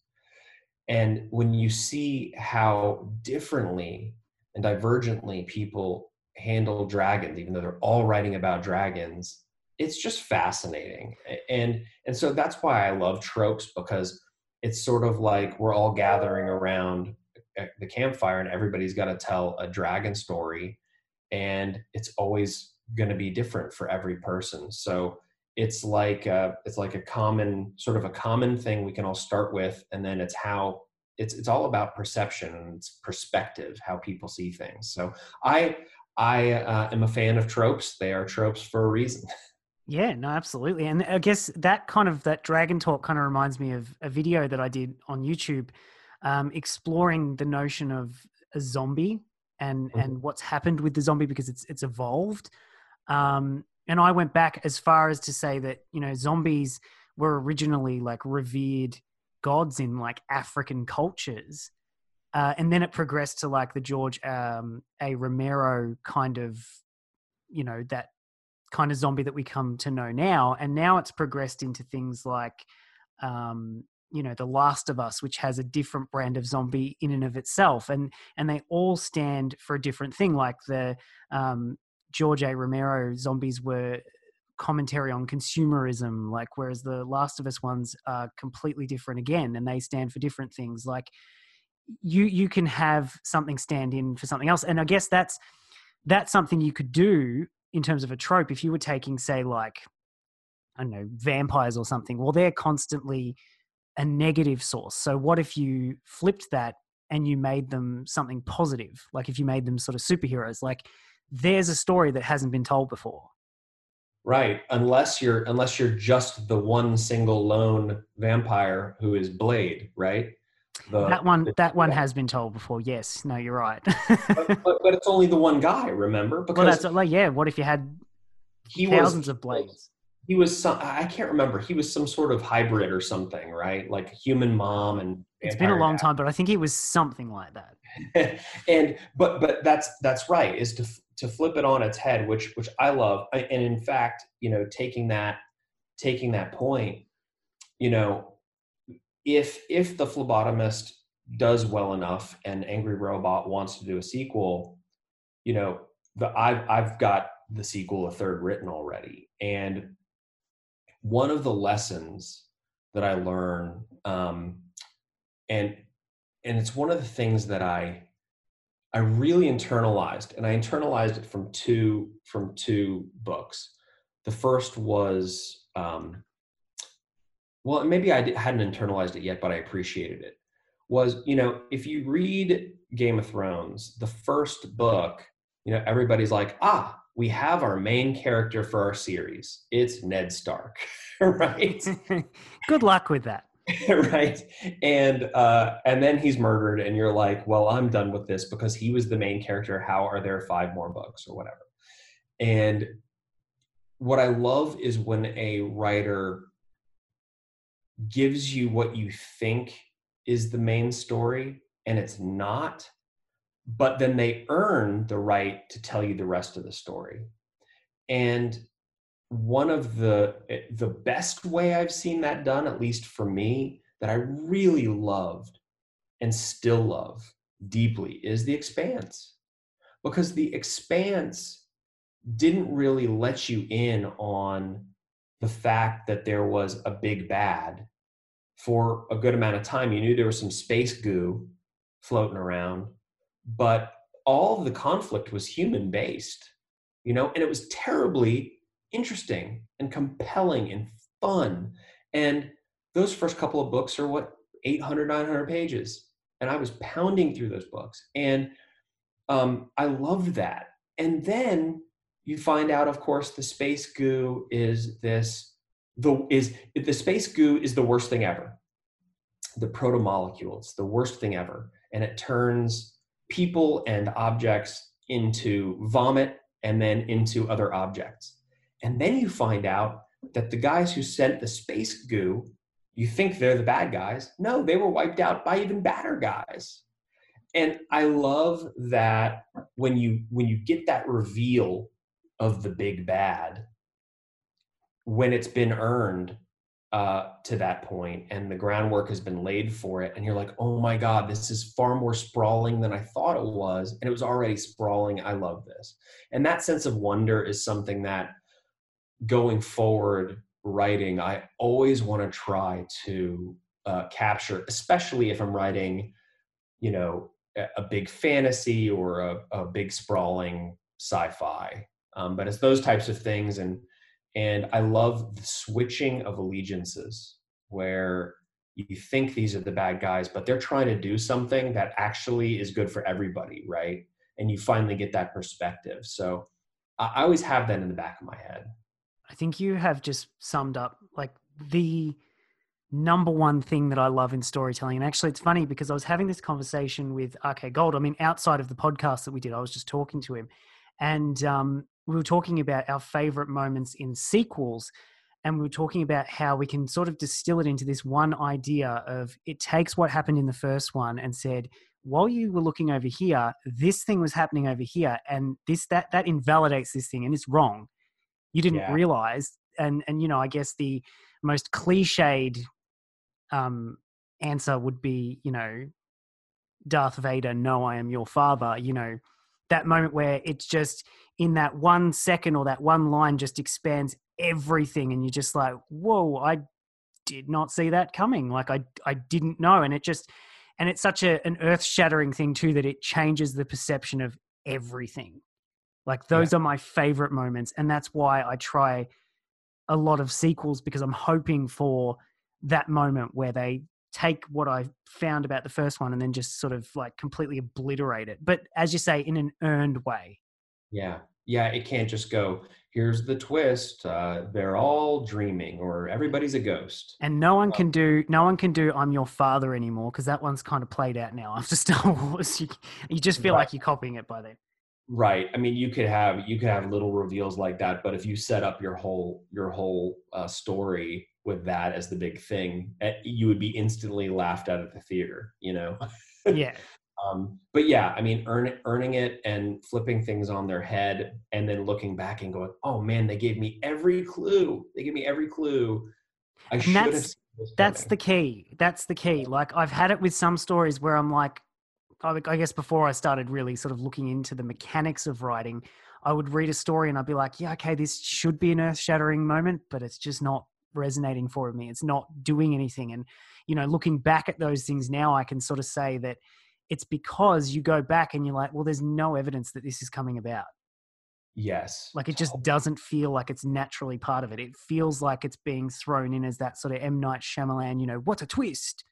And when you see how differently and divergently people handle dragons, even though they're all writing about dragons, it's just fascinating. And and so that's why I love tropes because it's sort of like we're all gathering around the campfire and everybody's got to tell a dragon story and it's always going to be different for every person. So it's like a, it's like a common sort of a common thing we can all start with and then it's how it's it's all about perception and it's perspective how people see things. So i i uh, am a fan of tropes. They are tropes for a reason. (laughs) Yeah no absolutely. And i guess that kind of that dragon talk kind of reminds me of a video that i did on youtube um, exploring the notion of a zombie and mm-hmm. and what's happened with the zombie because it's it's evolved. Um, and I went back as far as to say that you know zombies were originally like revered gods in like African cultures, uh, and then it progressed to like the George um, A. Romero kind of you know that kind of zombie that we come to know now, and now it's progressed into things like um, you know the last of us which has a different brand of zombie in and of itself. And and they all stand for a different thing like the um George A. Romero zombies were commentary on consumerism, like whereas the Last of Us ones are completely different again, and they stand for different things. Like you you can have something stand in for something else, and I guess that's that's something you could do in terms of a trope if you were taking, say, like I don't know, vampires or something. Well, they're constantly a negative source. So what if you flipped that and you made them something positive? Like if you made them sort of superheroes, like there's a story that hasn't been told before. Right unless you're unless you're just the one single lone vampire who is blade right? The, that one that one (laughs) has been told before yes. No you're right. (laughs) But, but, but, it's only the one guy remember? Because well, that's like yeah what if you had he thousands was, of blades? he was some i can't remember he was some sort of hybrid or something right? Like human mom and it's been a long time but i think he was something like that. (laughs) And but but that's that's right is to to flip it on its head, which which I love, and in fact, you know, taking that taking that point, you know, if if the phlebotomist does well enough and Angry Robot wants to do a sequel, you know, the I've I've got the sequel a third written already, and one of the lessons that I learn, um, and and it's one of the things that I I really internalized, and I internalized it from two from two books. The first was, um, well, maybe I hadn't internalized it yet, but I appreciated it. Was you know, if you read Game of Thrones, the first book, you know, everybody's like, ah, we have our main character for our series. It's Ned Stark, (laughs) right? (laughs) Good luck with that. (laughs) right. And uh and then he's murdered and you're like well i'm done with this because he was the main character. How are there five more books or whatever? And what i love is when a writer gives you what you think is the main story and it's not but then they earn the right to tell you the rest of the story. And one of the eh, the best way I've seen that done, at least for me, that I really loved and still love deeply is the expanse. Because the expanse didn't really let you in on the fact that there was a big bad for a good amount of time. You knew there was some space goo floating around, but all the conflict was human based, you know, and it was terribly interesting and compelling and fun. And those first couple of books are what 800, 900 pages. And I was pounding through those books. And um, I loved that. And then you find out, of course, the space goo is this the is the space goo is the worst thing ever. The proto molecule, it's the worst thing ever. And it turns people and objects into vomit and then into other objects. And then you find out that the guys who sent the space goo, you think they're the bad guys. No, they were wiped out by even badder guys. And I love that when you when you get that reveal of the big bad, when it's been earned uh, to that point and the groundwork has been laid for it and you're like oh my god this is far more sprawling than i thought it was and it was already sprawling i love this and that sense of wonder is something that going forward writing i always want to try to uh, capture especially if i'm writing you know a, big fantasy or a, a big sprawling sci-fi um, but it's those types of things and and I love the switching of allegiances where you think these are the bad guys, but they're trying to do something that actually is good for everybody, right? And you finally get that perspective. So I always have that in the back of my head. I think you have just summed up like the number one thing that I love in storytelling. And actually, it's funny because I was having this conversation with RK Gold. I mean, outside of the podcast that we did, I was just talking to him. And um, we were talking about our favorite moments in sequels and we were talking about how we can sort of distill it into this one idea of it takes what happened in the first one and said while you were looking over here this thing was happening over here and this that that invalidates this thing and it's wrong you didn't yeah. realize and and you know i guess the most cliched um answer would be you know darth vader no i am your father you know that moment where it's just in that one second or that one line just expands everything and you're just like whoa i did not see that coming like i i didn't know and it just and it's such a, an earth-shattering thing too that it changes the perception of everything like those yeah. are my favorite moments and that's why i try a lot of sequels because i'm hoping for that moment where they take what I found about the first one and then just sort of like completely obliterate it. But as you say, in an earned way. Yeah. Yeah. It can't just go, here's the twist. Uh, they're all dreaming or everybody's a ghost. And no one can do, no one can do I'm your father anymore because that one's kind of played out now (laughs) after Star Wars. You, you just feel right. like you're copying it by then. Right. I mean, you could have you could have little reveals like that, but if you set up your whole your whole uh, story with that as the big thing, eh, you would be instantly laughed out of the theater. You know. Yeah. (laughs) um, but yeah, I mean, earn, earning it and flipping things on their head, and then looking back and going, "Oh man, they gave me every clue. They gave me every clue. I should have." That's the key. That's the key. Like I've had it with some stories where I'm like, I guess before I started really sort of looking into the mechanics of writing, I would read a story and I'd be like, yeah, okay, this should be an earth shattering moment, but it's just not resonating for me. It's not doing anything. And, you know, looking back at those things now, I can sort of say that it's because you go back and you're like, well, there's no evidence that this is coming about. Yes. Like it just doesn't feel like it's naturally part of it. It feels like it's being thrown in as that sort of M. Night Shyamalan, you know, what's a twist?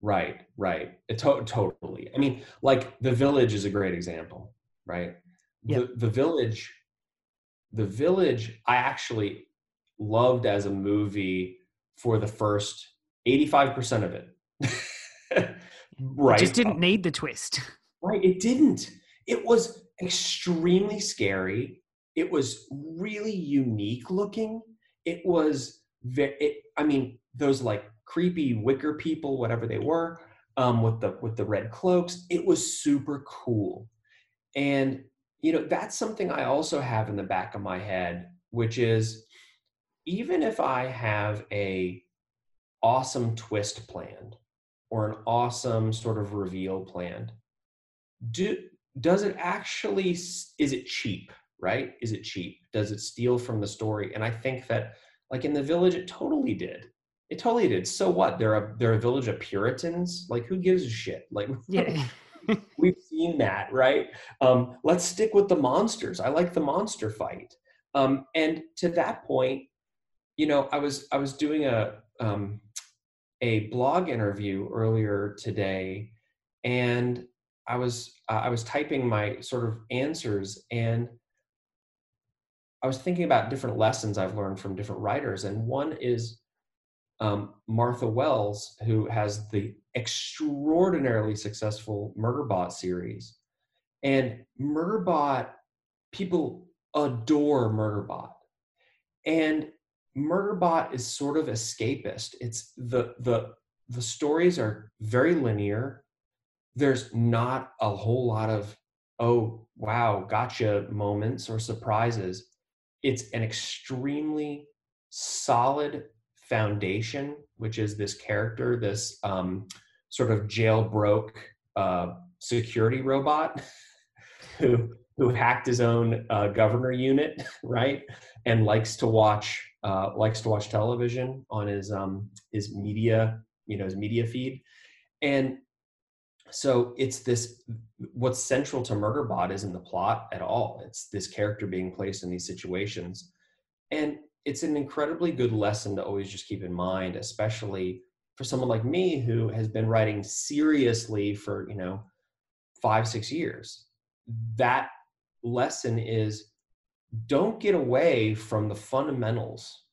Right, right. It to- totally. I mean, like The Village is a great example, right? Yep. The, the Village, The Village, I actually loved as a movie for the first 85% of it. Mm. (laughs) right. It just didn't uh, need the twist. Right. It didn't. It was extremely scary. It was really unique looking. It was very, it, I mean, those like creepy wicker people, whatever they were, um, with the with the red cloaks. It was super cool, and you know that's something I also have in the back of my head, which is even if I have a awesome twist planned or an awesome sort of reveal planned, do does it actually is it cheap? Right? Is it cheap? Does it steal from the story? And I think that like in the village, it totally did it totally did. So what? They're a they're a village of Puritans. Like who gives a shit? Like (laughs) yeah. we've seen that, right? Um, let's stick with the monsters. I like the monster fight. Um, and to that point, you know, I was I was doing a um, a blog interview earlier today, and I was uh, I was typing my sort of answers, and I was thinking about different lessons I've learned from different writers, and one is um, Martha Wells, who has the extraordinarily successful Murderbot series. And Murderbot, people adore Murderbot. And Murderbot is sort of escapist. It's the the the stories are very linear. There's not a whole lot of oh wow gotcha moments or surprises. It's an extremely solid foundation, which is this character, this um, sort of jailbroke uh, security robot (laughs) who who hacked his own uh, governor unit, (laughs) right, and likes to watch uh, likes to watch television on his um, his media, you know, his media feed, and so it's this what's central to murderbot isn't the plot at all. It's this character being placed in these situations. And it's an incredibly good lesson to always just keep in mind especially for someone like me who has been writing seriously for you know five six years that lesson is don't get away from the fundamentals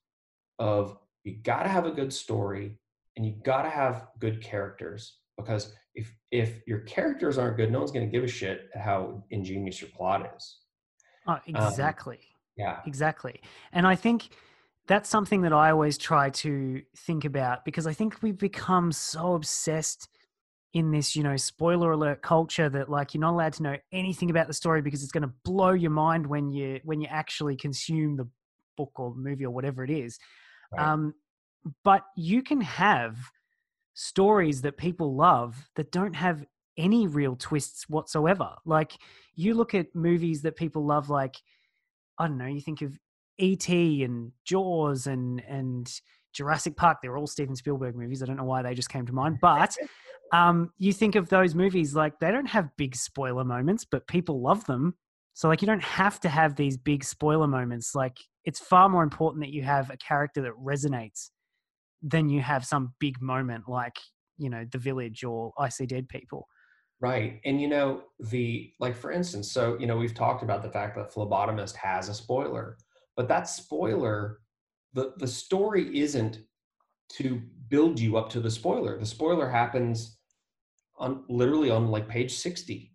of you got to have a good story and you got to have good characters because if if your characters aren't good, no one's going to give a shit how ingenious your plot is. Oh, exactly. Um, yeah, exactly. And I think that's something that I always try to think about because I think we've become so obsessed in this, you know, spoiler alert culture that like you're not allowed to know anything about the story because it's going to blow your mind when you when you actually consume the book or movie or whatever it is. Right. Um, but you can have stories that people love that don't have any real twists whatsoever. Like you look at movies that people love, like I don't know, you think of E.T. and Jaws and and Jurassic Park. They're all Steven Spielberg movies. I don't know why they just came to mind, but (laughs) um, you think of those movies like they don't have big spoiler moments, but people love them. So like you don't have to have these big spoiler moments. Like it's far more important that you have a character that resonates than you have some big moment like you know the village or i see dead people right and you know the like for instance so you know we've talked about the fact that phlebotomist has a spoiler but that spoiler the the story isn't to build you up to the spoiler. The spoiler happens on literally on like page 60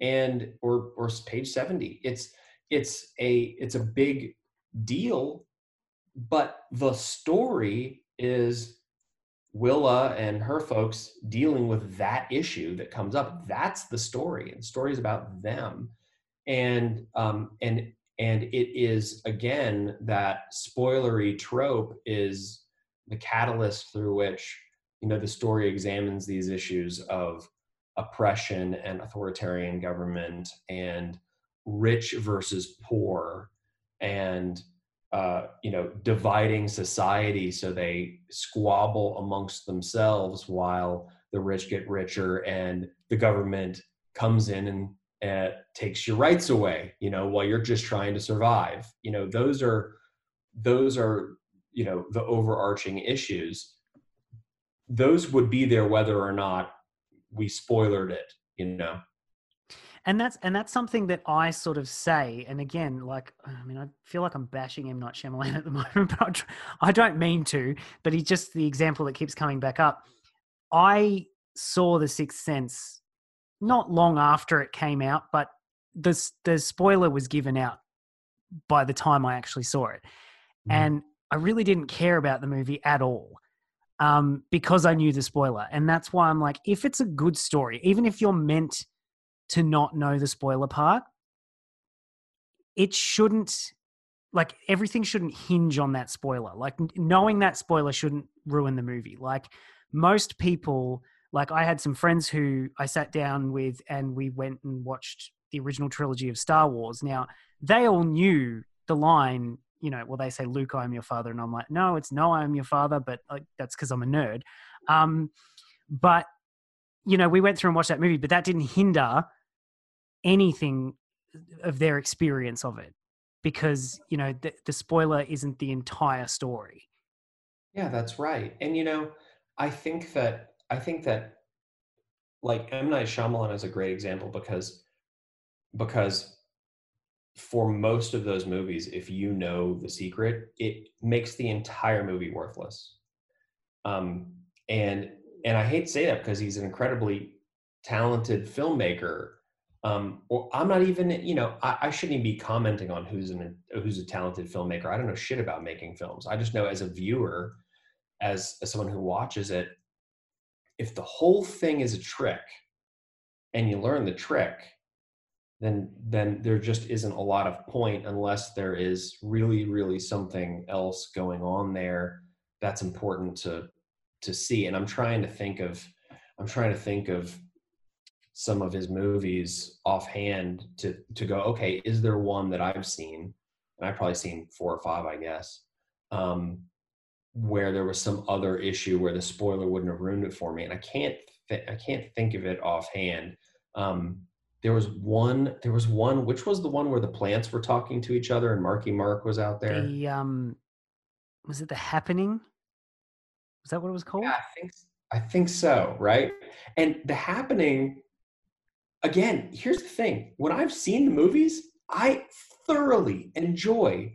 and or or page 70 it's it's a it's a big deal but the story is Willa and her folks dealing with that issue that comes up. That's the story, and the story is about them. And um, and and it is again that spoilery trope is the catalyst through which you know the story examines these issues of oppression and authoritarian government and rich versus poor and uh, you know, dividing society so they squabble amongst themselves while the rich get richer and the government comes in and uh, takes your rights away, you know, while you're just trying to survive. You know, those are those are you know the overarching issues. Those would be there whether or not we spoiled it. You know and that's and that's something that I sort of say. And again, like I mean, I feel like I'm bashing M Night Shyamalan at the (laughs) moment, but I don't mean to. But he's just the example that keeps coming back up. I saw The Sixth Sense not long after it came out, but the the spoiler was given out by the time I actually saw it, mm. and I really didn't care about the movie at all um, because I knew the spoiler, and that's why I'm like, if it's a good story, even if you're meant to not know the spoiler part, it shouldn't like everything shouldn't hinge on that spoiler. Like knowing that spoiler shouldn't ruin the movie. Like most people, like I had some friends who I sat down with and we went and watched the original trilogy of Star Wars. Now, they all knew the line, you know, well, they say, Luke, I am your father. And I'm like, no, it's no, I am your father, but like, that's because I'm a nerd. Um, but you know, we went through and watched that movie, but that didn't hinder anything of their experience of it because, you know, the, the spoiler isn't the entire story. Yeah, that's right. And, you know, I think that, I think that like M. Night Shyamalan is a great example because, because for most of those movies, if you know the secret, it makes the entire movie worthless. Um, and and I hate to say that because he's an incredibly talented filmmaker. Um, or I'm not even, you know, I, I, shouldn't even be commenting on who's an who's a talented filmmaker. I don't know shit about making films. I just know as a viewer, as, as someone who watches it, if the whole thing is a trick, and you learn the trick, then then there just isn't a lot of point unless there is really really something else going on there that's important to to see and i'm trying to think of i'm trying to think of some of his movies offhand to to go okay is there one that i've seen? And i've probably seen four or five i guess um where there was some other issue where the spoiler wouldn't have ruined it for me. And i can't th- i can't think of it offhand. Um there was one there was one which was the one where the plants were talking to each other and marky mark was out there? The um, was it the happening? Was that what it was called? yeah i think i think so right? And the happening again here's the thing when i've seen the movies i thoroughly enjoy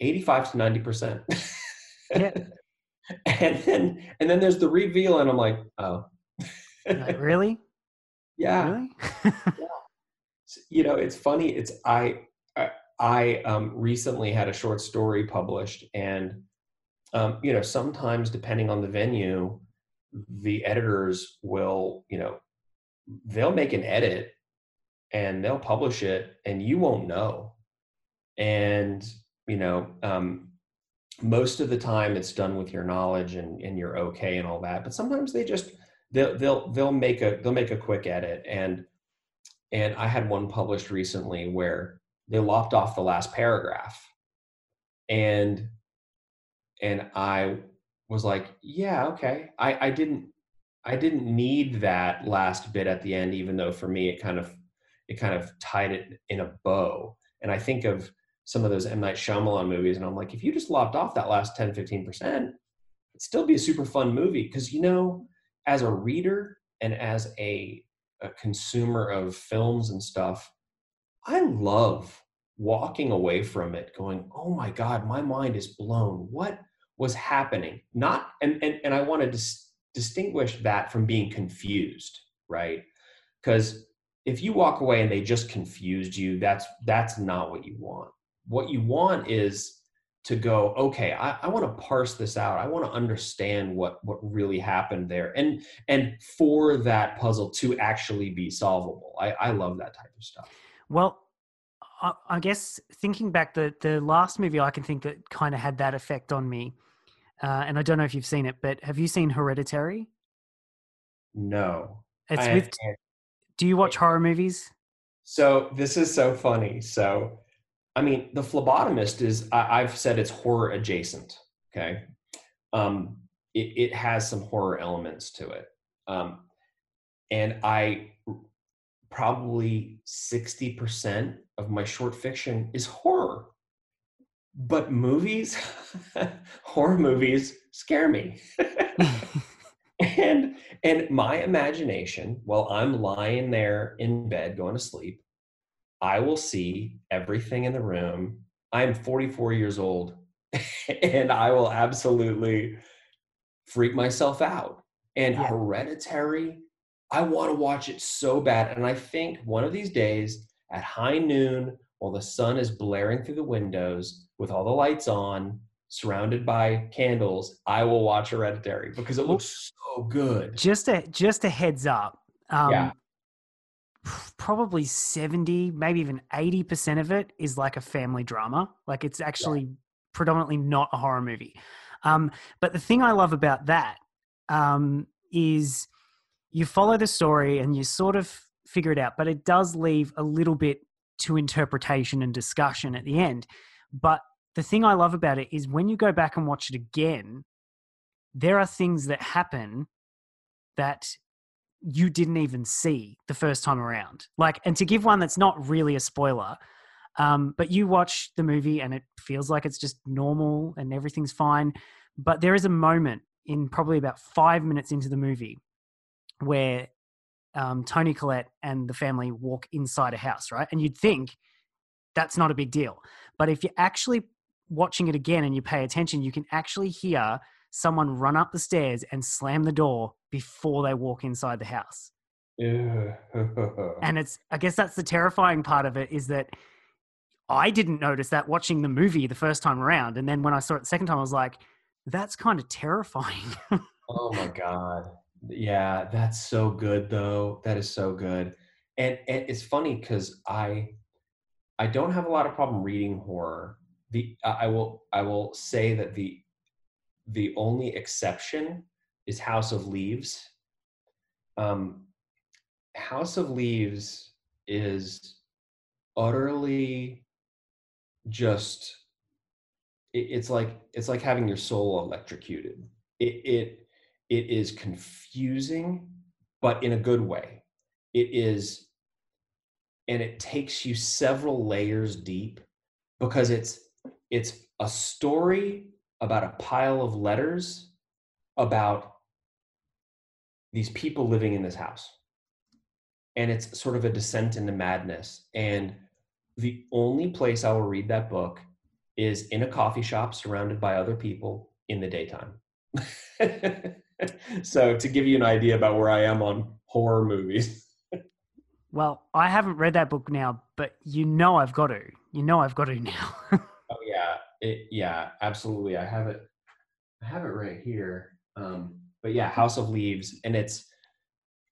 85 to 90 percent (laughs) Yeah. and then and then there's the reveal and i'm like oh Like, really? (laughs) yeah Really? (laughs) Yeah. You know it's funny it's i i, I um, recently had a short story published and um, you know sometimes depending on the venue the editors will you know they'll make an edit and they'll publish it and you won't know and you know um, most of the time it's done with your knowledge and, and you're okay and all that but sometimes they just they'll they'll they'll make a they'll make a quick edit and and I had one published recently where they lopped off the last paragraph. And and I was like, yeah, okay. I, I didn't I didn't need that last bit at the end, even though for me it kind of it kind of tied it in a bow. And I think of some of those M. Night Shyamalan movies, and I'm like, if you just lopped off that last 10, 15%, it'd still be a super fun movie. Cause you know, as a reader and as a a consumer of films and stuff, I love walking away from it going, oh my God, my mind is blown. What was happening? Not, and, and, and I want to distinguish that from being confused, right? Because if you walk away and they just confused you, that's, that's not what you want. What you want is to go okay i, I want to parse this out i want to understand what what really happened there and and for that puzzle to actually be solvable i i love that type of stuff Well, I, I guess thinking back, the the last movie I can think that kind of had that effect on me, uh, and I don't know if you've seen it, but have you seen Hereditary? no It's I- with. Do you watch horror movies? so this is so funny so i mean the phlebotomist is I, i've said it's horror adjacent okay um it, it has some horror elements to it um and i probably 60% of my short fiction is horror but movies (laughs) horror movies scare me. (laughs) And and my imagination while i'm lying there in bed going to sleep i will see everything in the room. I'm 44 years old (laughs) and i will absolutely freak myself out. And Yeah. hereditary i want to watch it so bad. And i think one of these days at high noon while the sun is blaring through the windows with all the lights on surrounded by candles i will watch hereditary because it looks so good just a just a heads up. Um, Yeah. Probably seventy, maybe even eighty percent of it is like a family drama. Like it's actually predominantly not a horror movie. Um, but the thing I love about that um, is you follow the story and you sort of figure it out, but it does leave a little bit to interpretation and discussion at the end. But the thing I love about it is when you go back and watch it again, there are things that happen that you didn't even see the first time around. Like, and to give one that's not really a spoiler, um, but you watch the movie and it feels like it's just normal and everything's fine. But there is a moment in probably about five minutes into the movie where um, Toni Collette and the family walk inside a house, right? And you'd think that's not a big deal. But if you're actually watching it again and you pay attention, you can actually hear someone run up the stairs and slam the door before they walk inside the house. Ew. And it's, I guess that's the terrifying part of it is that I didn't notice that watching the movie the first time around. And then when I saw it the second time, I was like, that's kind of terrifying. (laughs) oh my god yeah that's so good though that is so good and, and it's funny because I I don't have a lot of problem reading horror. The I will I will say that the the only exception is House of Leaves. Um, House of Leaves is utterly just it, it's like it's like having your soul electrocuted it, it it is confusing but in a good way. It is and it takes you several layers deep because it's it's a story about a pile of letters about these people living in this house. And it's sort of a descent into madness. And the only place i will read that book is in a coffee shop surrounded by other people in the daytime (laughs) (laughs) so to give you an idea about where i am on horror movies. (laughs) Well i haven't read that book now but you know i've got to. You know i've got to now. (laughs) Oh yeah. It, yeah absolutely. I have it i have it right here. Um, but yeah house of leaves and it's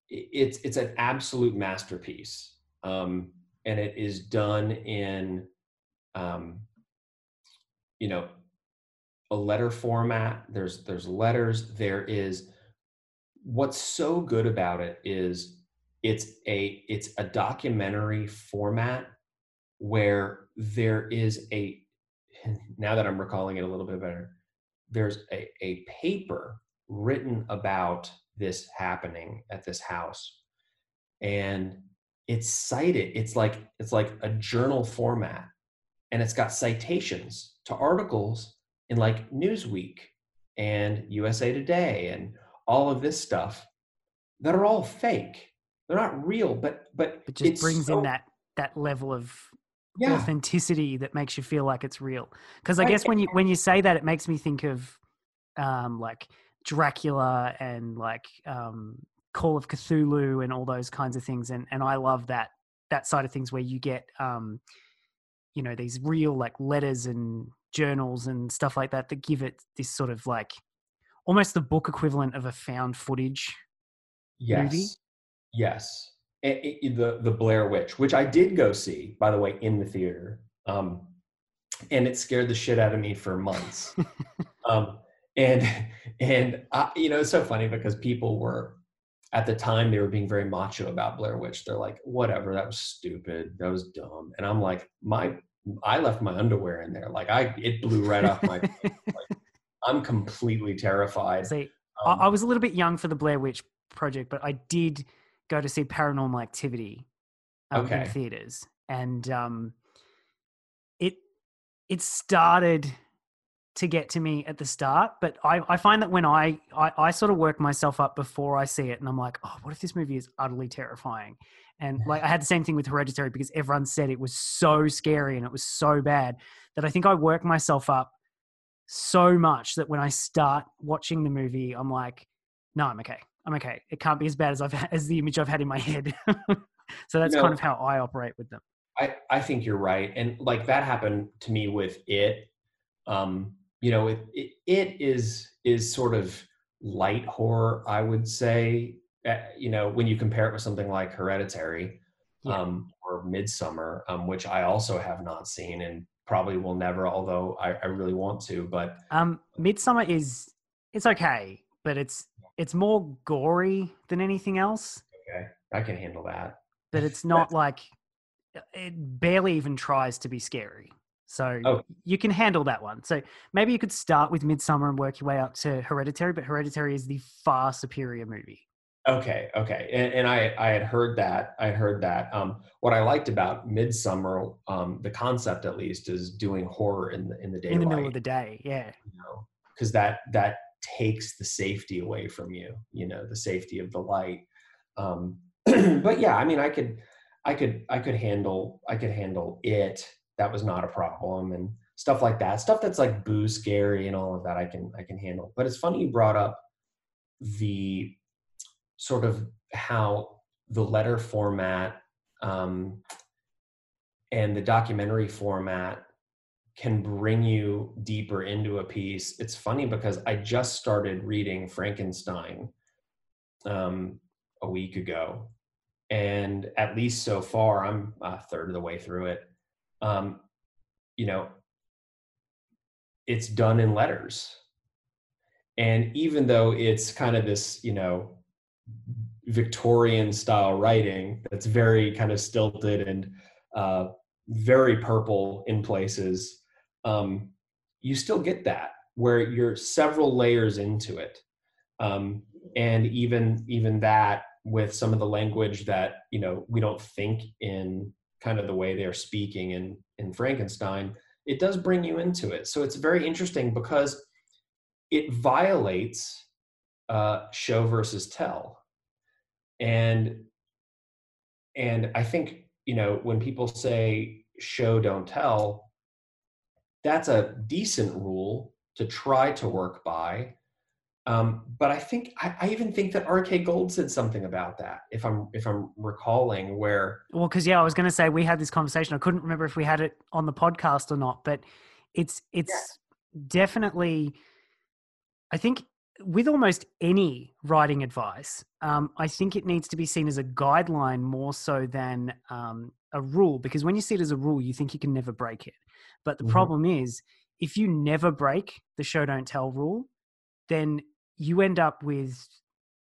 it's it's an absolute masterpiece. Um, and it is done in um, you know a letter format there's there's letters there is what's so good about it is it's a it's a documentary format where there is a now that i'm recalling it a little bit better there's a, a paper written about this happening at this house. And it's cited it's like it's like a journal format. And it's got citations to articles in like newsweek and usa today and all of this stuff that are all fake they're not real but but it just brings so, in that that level of yeah. authenticity that makes you feel like it's real because i guess when you when you say that it makes me think of um like Dracula and like um, Call of Cthulhu and all those kinds of things. And and I love that that side of things where you get um, you know these real like letters and journals and stuff like that that give it this sort of like almost the book equivalent of a found footage yes. movie. Yes. It, it, the the Blair Witch, which I did go see, by the way, in the theater, um, and it scared the shit out of me for months. (laughs) um, and and I, you know it's so funny because people were at the time they were being very macho about Blair Witch. They're like, whatever, that was stupid, that was dumb, and I'm like, my I left my underwear in there, like I it blew right off my. like, (laughs) I'm completely terrified. See, um, I was a little bit young for the Blair Witch project, but I did go to see Paranormal Activity um, okay. in theaters, and um, it it started to get to me at the start. But I, I find that when I, I, I sort of work myself up before I see it, and I'm like, oh, what if this movie is utterly terrifying? And like I had the same thing with Hereditary because everyone said it was so scary and it was so bad that I think I work myself up so much that when I start watching the movie, I'm like, no, I'm okay. I'm okay. It can't be as bad as I've as the image I've had in my head. (laughs) so that's kind of how I operate with them. I, I think you're right. And like that happened to me with it. Um, you know it, it, it is is sort of light horror i would say you know when you compare it with something like hereditary yeah. um, or Midsommar, um, which i also have not seen and probably will never although i, I really want to but um Midsommar is it's okay but it's it's more gory than anything else okay i can handle that but it's (laughs) not like it barely even tries to be scary so oh. you can handle that one. So maybe you could start with Midsommar and work your way up to Hereditary, but Hereditary is the far superior movie. Okay, okay, and, and I I had heard that I had heard that. Um, what I liked about Midsommar, um, the concept at least, is doing horror in the in the daylight. In the middle of the day, yeah. You know, because that that takes the safety away from you. You know, the safety of the light. Um, (clears throat) but yeah, I mean, I could, I could, I could handle, I could handle it that was not a problem and stuff like that stuff that's like boo scary and all of that i can i can handle but it's funny you brought up the sort of how the letter format um, and the documentary format can bring you deeper into a piece it's funny because i just started reading frankenstein um, a week ago and at least so far, I'm a third of the way through it. Um, you know, it's done in letters. And even though it's kind of this, you know, Victorian style writing that's very kind of stilted and uh, very purple in places, um, you still get that where you're several layers into it. Um, and even even that with some of the language that you know we don't think in kind of the way they're speaking in in Frankenstein, it does bring you into it. So it's very interesting because it violates uh, show versus tell, and and I think you know when people say show don't tell, that's a decent rule to try to work by um, but I think I, I, even think that RK Gold said something about that. If I'm if I'm recalling where. Well, because yeah, I was going to say we had this conversation. I couldn't remember if we had it on the podcast or not, but it's it's yeah. definitely. I think with almost any writing advice, um, I think it needs to be seen as a guideline more so than um, a rule. Because when you see it as a rule, you think you can never break it. But the mm-hmm. problem is, if you never break the show don't tell rule, then you end up with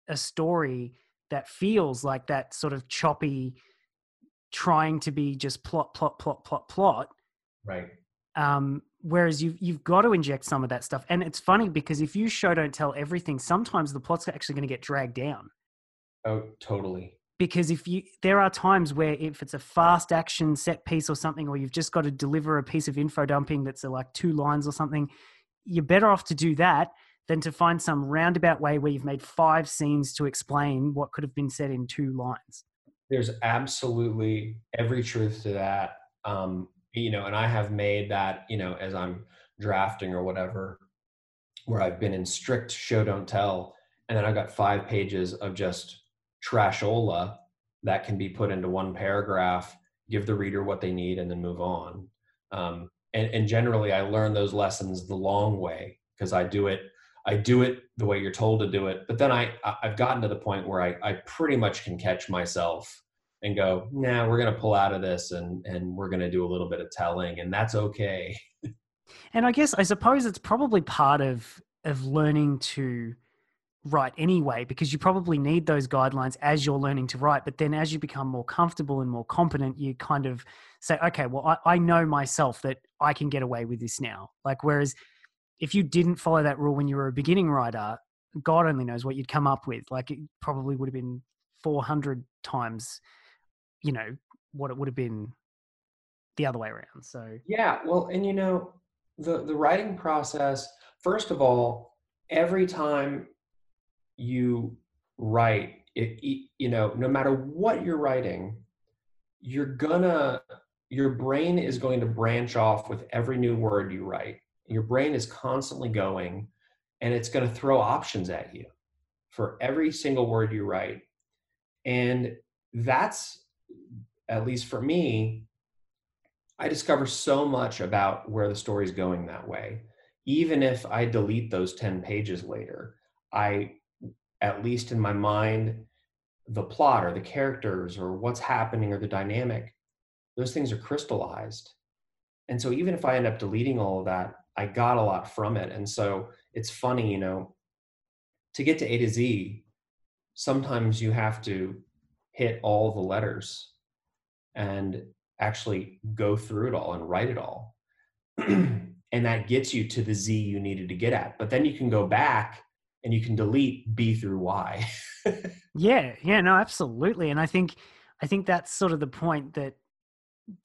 a story that feels like that sort of choppy trying to be just plot plot plot plot plot right um whereas you've you've got to inject some of that stuff and it's funny because if you show don't tell everything sometimes the plot's are actually going to get dragged down oh totally because if you there are times where if it's a fast action set piece or something or you've just got to deliver a piece of info dumping that's like two lines or something you're better off to do that than to find some roundabout way where you've made five scenes to explain what could have been said in two lines. There's absolutely every truth to that. Um, you know, and I have made that, you know, as I'm drafting or whatever, where I've been in strict show don't tell, and then I've got five pages of just trashola that can be put into one paragraph, give the reader what they need, and then move on. Um, and, and generally, I learn those lessons the long way because I do it I do it the way you're told to do it. But then I I've gotten to the point where I I pretty much can catch myself and go, nah, we're gonna pull out of this and and we're gonna do a little bit of telling, and that's okay. and I guess I suppose it's probably part of of learning to write anyway because you probably need those guidelines as you're learning to write but then as you become more comfortable and more competent you kind of say okay well I, I know myself that i can get away with this now like whereas if you didn't follow that rule when you were a beginning writer, God only knows what you'd come up with. Like it probably would have been 400 times, you know, what it would have been the other way around. So yeah, well, and you know, the the writing process. First of all, every time you write, it, you know, no matter what you're writing, you're gonna your brain is going to branch off with every new word you write your brain is constantly going and it's going to throw options at you for every single word you write. And that's, at least for me, I discover so much about where the story is going that way. Even if I delete those 10 pages later, I, at least in my mind, the plot or the characters or what's happening or the dynamic, those things are crystallized. And so even if I end up deleting all of that, I got a lot from it. And so it's funny, you know, to get to A to Z, sometimes you have to hit all the letters and actually go through it all and write it all. (clears throat) and that gets you to the Z you needed to get at. But then you can go back and you can delete B through Y. (laughs) yeah, yeah, no, absolutely. And I think I think that's sort of the point that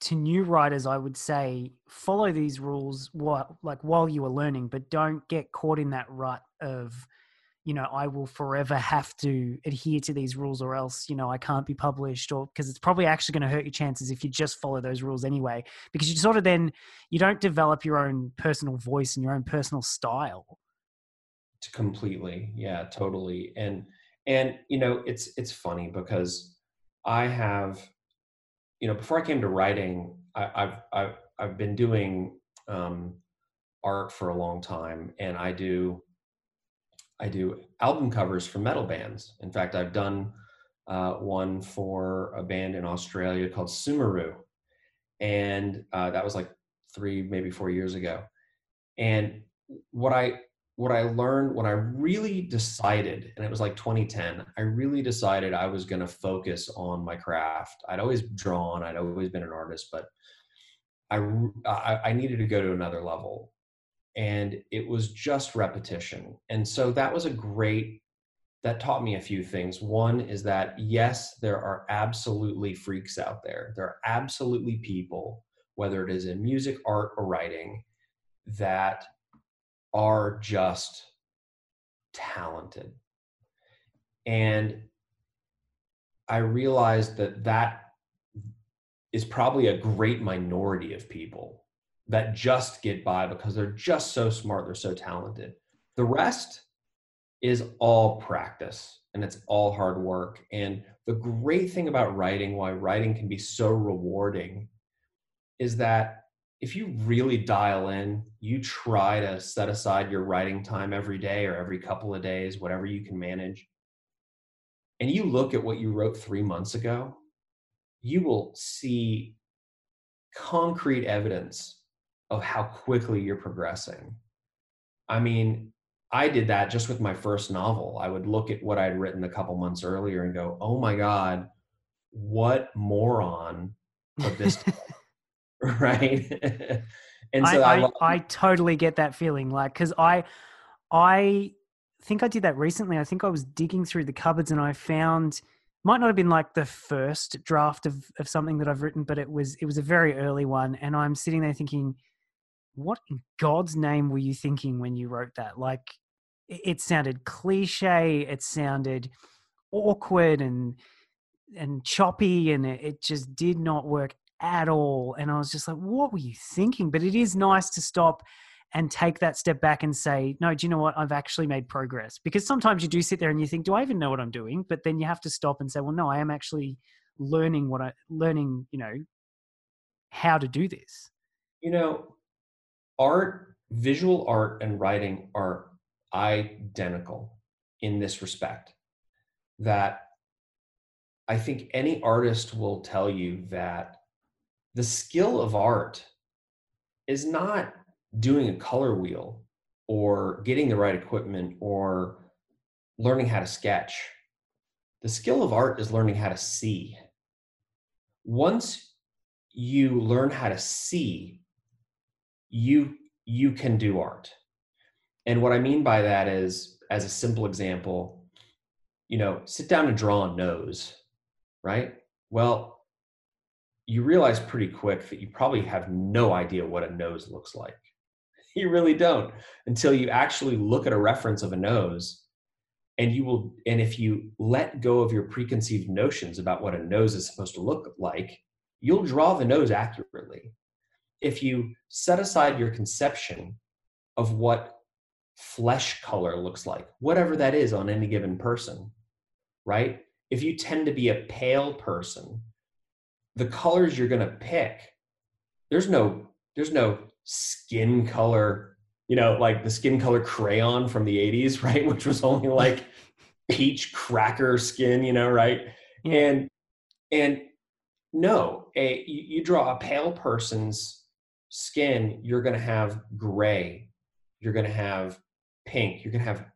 to new writers, I would say follow these rules while, like while you are learning, but don't get caught in that rut of, you know, I will forever have to adhere to these rules or else, you know, I can't be published or because it's probably actually going to hurt your chances if you just follow those rules anyway, because you sort of then, you don't develop your own personal voice and your own personal style. Completely. Yeah, totally. And, and, you know, it's, it's funny because I have, you know, before I came to writing, I, have I've I've been doing um, art for a long time, and I do I do album covers for metal bands. In fact, I've done uh, one for a band in Australia called Sumeru. And uh, that was like three, maybe four years ago. And what I what I learned when I really decided, and it was like 2010, I really decided I was going to focus on my craft. I'd always drawn, I'd always been an artist, but I, I, I needed to go to another level. And it was just repetition. And so that was a great, that taught me a few things. One is that, yes, there are absolutely freaks out there. There are absolutely people, whether it is in music, art, or writing, that are just talented. And I realized that that is probably a great minority of people that just get by because they're just so smart, they're so talented. The rest is all practice and it's all hard work. And the great thing about writing, why writing can be so rewarding, is that if you really dial in, you try to set aside your writing time every day or every couple of days, whatever you can manage, and you look at what you wrote three months ago, you will see concrete evidence of how quickly you're progressing. I mean, I did that just with my first novel. I would look at what I'd written a couple months earlier and go, oh my God, what moron put this (laughs) (laughs) right and so I, I, I, I, totally get that feeling like because i i think i did that recently i think i was digging through the cupboards and i found might not have been like the first draft of, of something that i've written but it was it was a very early one and i'm sitting there thinking what in god's name were you thinking when you wrote that like it, sounded cliche it sounded awkward and and choppy and it just did not work at all. And I was just like, what were you thinking? But it is nice to stop and take that step back and say, no, do you know what? I've actually made progress. Because sometimes you do sit there and you think, do I even know what I'm doing? But then you have to stop and say, well, no, I am actually learning what I learning, you know, how to do this. You know, art, visual art and writing are identical in this respect. That I think any artist will tell you that the skill of art is not doing a color wheel or getting the right equipment or learning how to sketch. The skill of art is learning how to see. Once you learn how to see, you you can do art. And what I mean by that is as a simple example, you know, sit down and draw a nose, right? Well, you realize pretty quick that you probably have no idea what a nose looks like. (laughs) You really don't until you actually look at a reference of a nose and you will and if you let go of your preconceived notions about what a nose is supposed to look like, you'll draw the nose accurately. If you set aside your conception of what flesh color looks like, whatever that is on any given person, right? If you tend to be a pale person, the colors you're going to pick there's no there's no skin color you know like the skin color crayon from the 80s (laughs) right? Which was only like peach cracker skin you know right? And and no a you, you draw a pale person's skin you're going to have gray. You're going to have pink. You're going to have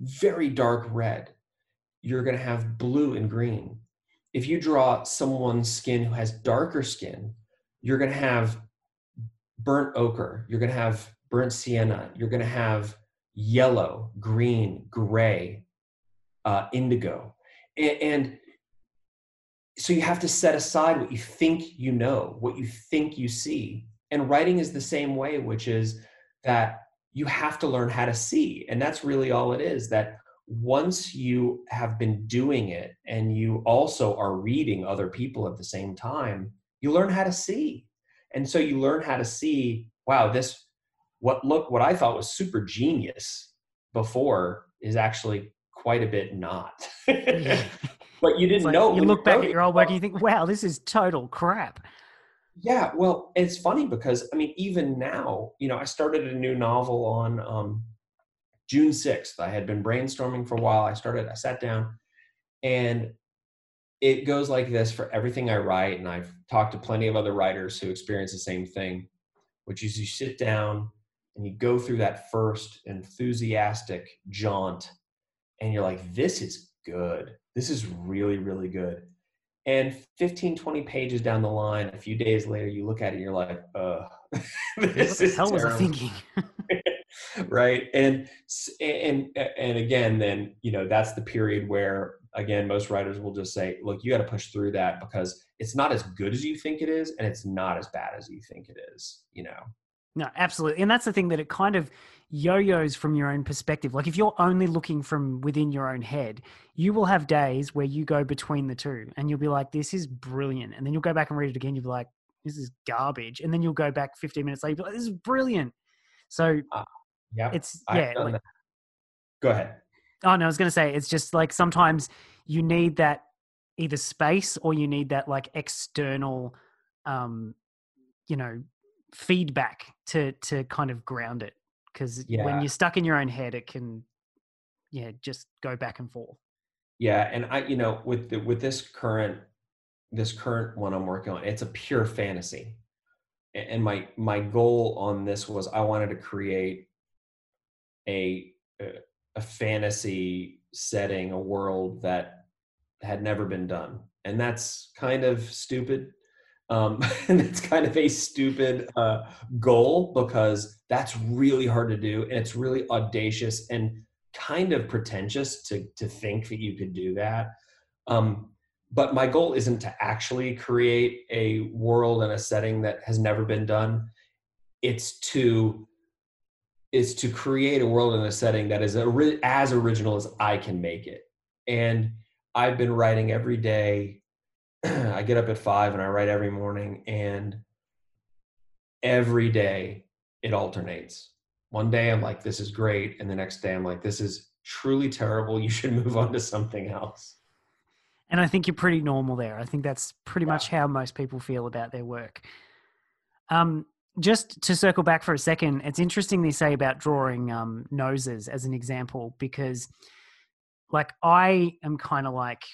very dark red. You're going to have blue and green. If you draw someone's skin who has darker skin, you're going to have burnt ochre, you're going to have burnt sienna, you're going to have yellow, green, gray, uh, indigo. And, and so you have to set aside what you think you know, what you think you see. And writing is the same way, which is that you have to learn how to see. And that's really all it is that once you have been doing it and you also are reading other people at the same time, you learn how to see. And so you learn how to see, wow, this, what look, what I thought was super genius before is actually quite a bit not. (laughs) but you didn't like know. You look back at your old work and you think, wow, this is total crap. Yeah, well, it's funny because I mean, even now, you know, I started a new novel on um, June 6th. I had been brainstorming for a while. I started, I sat down and it goes like this for everything I write, and I've talked to plenty of other writers who experience the same thing, which is you sit down and you go through that first enthusiastic jaunt, and you're like, this is good. This is really, really good. And 15, 20 pages down the line, a few days later, you look at it and you're like, uh, (laughs) this what the hell terrible. was I thinking? (laughs) (laughs) right. And, and, and again, then, you know, that's the period where again, most writers will just say, look, you got to push through that because it's not as good as you think it is, and it's not as bad as you think it is, you know? No, absolutely. And that's the thing that it kind of yo yo's from your own perspective. Like if you're only looking from within your own head, you will have days where you go between the two and you'll be like, this is brilliant. And then you'll go back and read it again. You'll be like, this is garbage. And then you'll go back 15 minutes later, like, this is brilliant. So uh, yeah, it's, yeah. Like, go ahead. Oh no, I was going to say it's just like sometimes you need that either space or you need that like external, um, you know, feedback to to kind of ground it. Because yeah. when you're stuck in your own head, it can, yeah, just go back and forth. Yeah, and I, you know, with the, with this current this current one I'm working on, it's a pure fantasy. And my my goal on this was I wanted to create a a fantasy setting, a world that had never been done. And that's kind of stupid. Um, (laughs) and it's kind of a stupid uh, goal because that's really hard to do. And it's really audacious and kind of pretentious to, to think that you could do that. Um, but my goal isn't to actually create a world and a setting that has never been done. It's to is to create a world and a setting that is as original as I can make it. And I've been writing every day. (clears throat) I get up at five and I write every morning, and every day it alternates. One day I'm like, this is great. And the next day I'm like, this is truly terrible. You should (laughs) move on to something else. And I think you're pretty normal there. I think that's pretty yeah. much how most people feel about their work. Um, just to circle back for a second, it's interesting they say about drawing um, noses as an example because, like, I am kind of like,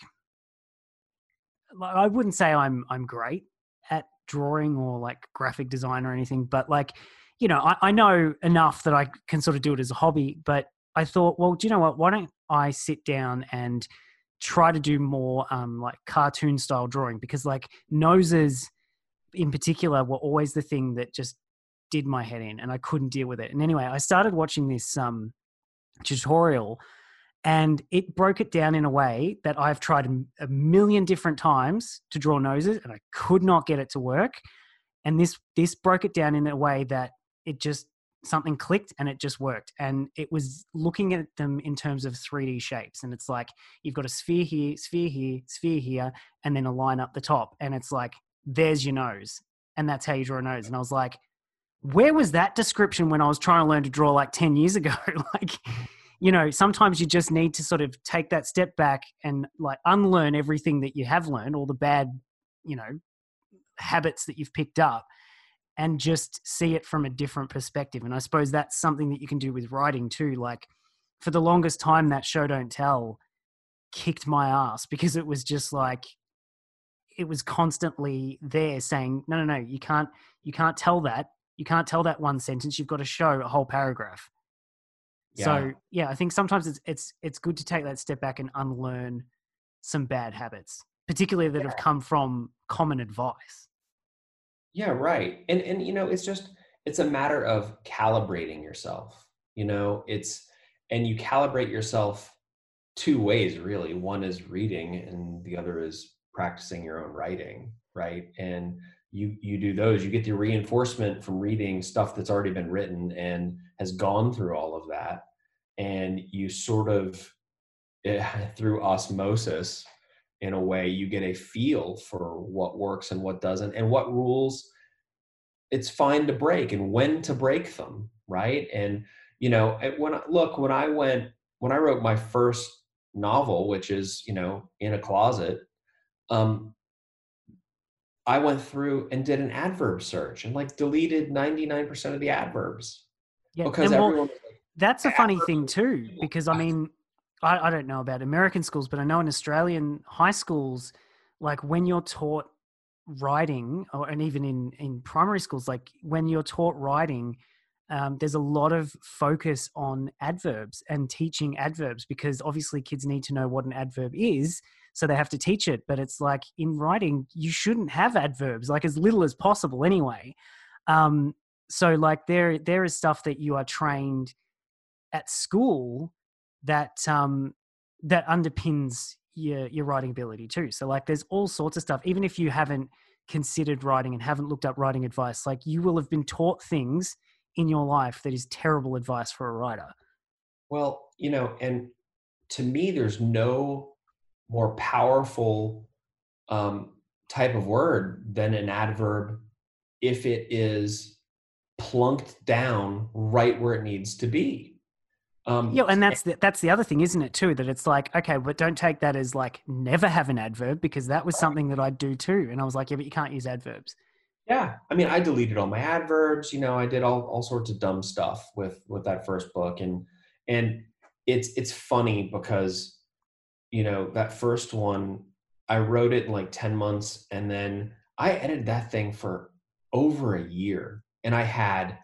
I wouldn't say I'm I'm great at drawing or like graphic design or anything, but like, you know, I, I know enough that I can sort of do it as a hobby. But I thought, well, do you know what? Why don't I sit down and try to do more um, like cartoon style drawing because like noses in particular were always the thing that just did my head in and I couldn't deal with it. And anyway, I started watching this um, tutorial and it broke it down in a way that I've tried a million different times to draw noses and I could not get it to work. And this this broke it down in a way that it just something clicked and it just worked. And it was looking at them in terms of 3D shapes. And it's like you've got a sphere here, sphere here, sphere here, and then a line up the top. And it's like there's your nose. And that's how you draw a nose. And I was like, where was that description when I was trying to learn to draw like 10 years ago? (laughs) like, you know, sometimes you just need to sort of take that step back and like unlearn everything that you have learned, all the bad, you know, habits that you've picked up and just see it from a different perspective. And I suppose that's something that you can do with writing too. Like, for the longest time, that show don't tell kicked my ass because it was just like it was constantly there saying, no, no, no, you can't, you can't tell that. You can't tell that one sentence. You've got to show a whole paragraph. Yeah. So yeah, I think sometimes it's it's it's good to take that step back and unlearn some bad habits, particularly that yeah. have come from common advice. Yeah, right. And and you know, it's just it's a matter of calibrating yourself. You know, it's and you calibrate yourself two ways really. One is reading and the other is practicing your own writing right and you you do those. You get the reinforcement from reading stuff that's already been written and has gone through all of that. And you sort of (laughs) eh, through osmosis in a way you get a feel for what works and what doesn't and what rules it's fine to break and when to break them right? And you know when look when i went when i wrote my first novel which is you know in a closet um, I went through and did an adverb search and like deleted 99% of the adverbs. Yeah, because well, everyone like, that's a funny thing too, because I mean, I, I don't know about American schools, but I know in Australian high schools, like when you're taught writing, or and even in in primary schools, like when you're taught writing, um, there's a lot of focus on adverbs and teaching adverbs because obviously kids need to know what an adverb is so they have to teach it but it's like in writing you shouldn't have adverbs like as little as possible anyway. Um, so like there there is stuff that you are trained at school that um, that underpins your your writing ability too. So like there's all sorts of stuff. Even if you haven't considered writing and haven't looked up writing advice like you will have been taught things in your life that is terrible advice for a writer? Well, you know, and to me, there's no more powerful um, type of word than an adverb if it is plunked down right where it needs to be. Um, yeah, and that's the, that's the other thing, isn't it? Too that it's like, okay, but don't take that as like never have an adverb because that was something that I do too, and I was like, yeah, but you can't use adverbs. Yeah, I mean, I deleted all my adverbs. You know, I did all all sorts of dumb stuff with with that first book, and and it's it's funny because you know that first one I wrote it in like ten months, and then I edited that thing for over a year, and I had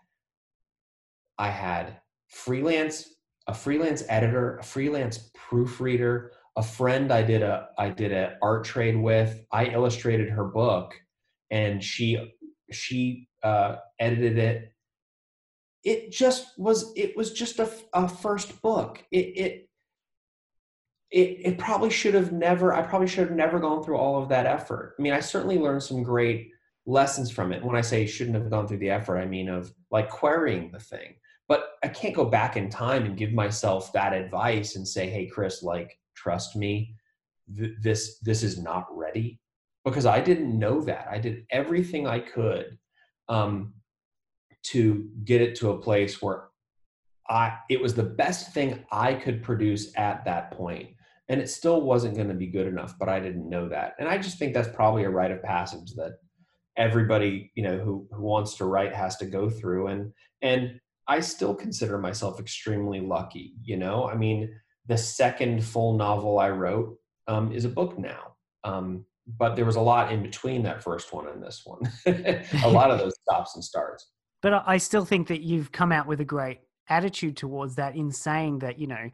I had freelance a freelance editor, a freelance proofreader, a friend I did a I did a art trade with. I illustrated her book and she she uh, edited it. It just was it was just a, a first book. It, it it it probably should have never I probably should have never gone through all of that effort. I mean, I certainly learned some great lessons from it. When I say shouldn't have gone through the effort, I mean of like querying the thing. But I can't go back in time and give myself that advice and say, "Hey, Chris, like trust me, th- this this is not ready." because I didn't know that. I did everything I could um, to get it to a place where I it was the best thing I could produce at that point. And it still wasn't going to be good enough, but I didn't know that. And I just think that's probably a rite of passage that everybody, you know, who who wants to write has to go through. And and I still consider myself extremely lucky. You know, I mean, the second full novel I wrote um, is a book now. Um, but there was a lot in between that first one and this one. (laughs) a lot of those stops and starts. But I still think that you've come out with a great attitude towards that in saying that, you know,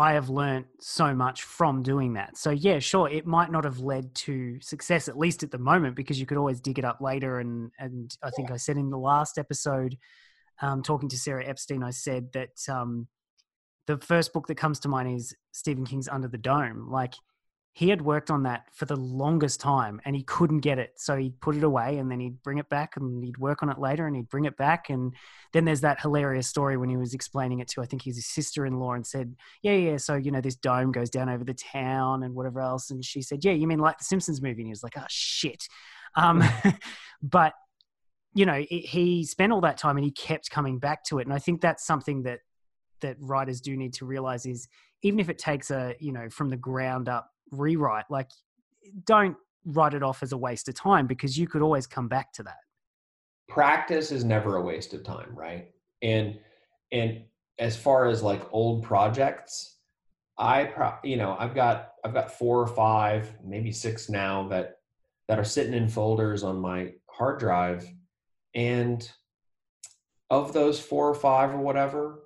I have learned so much from doing that. So yeah, sure, it might not have led to success at least at the moment because you could always dig it up later. And and I think yeah. I said in the last episode, um, talking to Sarah Epstein, I said that um, the first book that comes to mind is Stephen King's Under the Dome. Like he had worked on that for the longest time and he couldn't get it. So he'd put it away and then he'd bring it back and he'd work on it later and he'd bring it back. And then there's that hilarious story when he was explaining it to, I think his sister in law and said, Yeah, yeah. So, you know, this dome goes down over the town and whatever else. And she said, Yeah, you mean like the Simpsons movie? And he was like, Oh, shit. Um, (laughs) but, you know, it, he spent all that time and he kept coming back to it. And I think that's something that, that writers do need to realize is even if it takes a, you know, from the ground up rewrite. Like, don't write it off as a waste of time because you could always come back to that. Practice is never a waste of time, right? And and as far as like old projects, I pro- you know I've got I've got four or five, maybe six now that that are sitting in folders on my hard drive, and of those four or five or whatever,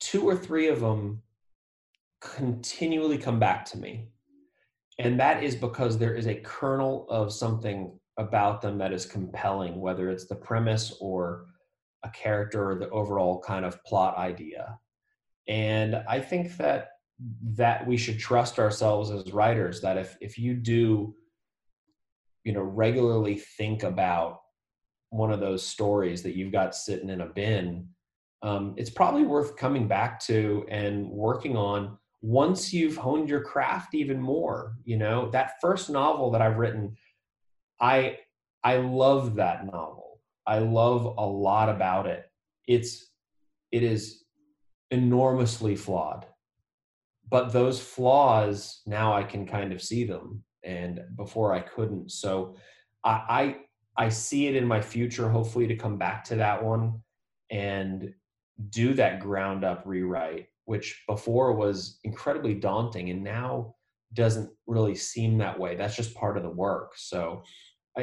two or three of them continually come back to me and that is because there is a kernel of something about them that is compelling whether it's the premise or a character or the overall kind of plot idea. And i think that that we should trust ourselves as writers that if if you do you know regularly think about one of those stories that you've got sitting in a bin um, it's probably worth coming back to and working on once you've honed your craft even more you know that first novel that i've written i i love that novel. I love a lot about it. It's it is enormously flawed. But those flaws now i can kind of see them and before i couldn't. So i i, I see it in my future hopefully to come back to that one and do that ground up rewrite which before was incredibly daunting and now doesn't really seem that way. That's just part of the work. So,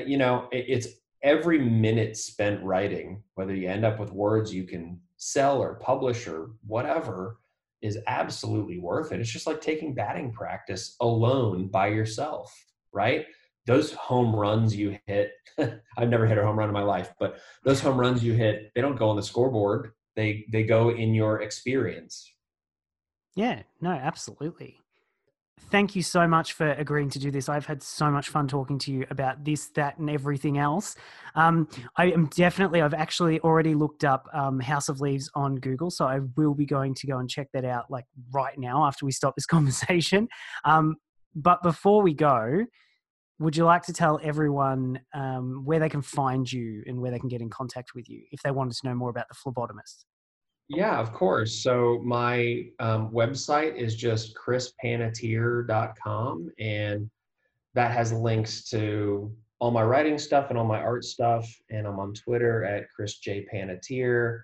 you know, it, it's every minute spent writing, whether you end up with words you can sell or publish or whatever, is absolutely worth it. It's just like taking batting practice alone by yourself, right? Those home runs you hit, (laughs) I've never hit a home run in my life, but those home runs you hit, they don't go on the scoreboard. They they go in your experience. Yeah, no, absolutely thank you so much for agreeing to do this. I've had so much fun talking to you about this, that, and everything else. Um, I am definitely, I've actually already looked up um, House of Leaves on Google, so I will be going to go and check that out like right now after we stop this (laughs) conversation. Um, but before we go, would you like to tell everyone um, where they can find you and where they can get in contact with you if they wanted to know more about the phlebotomist? Yeah, of course. So my um, website is just chrispanatier.com, and that has links to all my writing stuff and all my art stuff. And I'm on Twitter at Chris J Panatier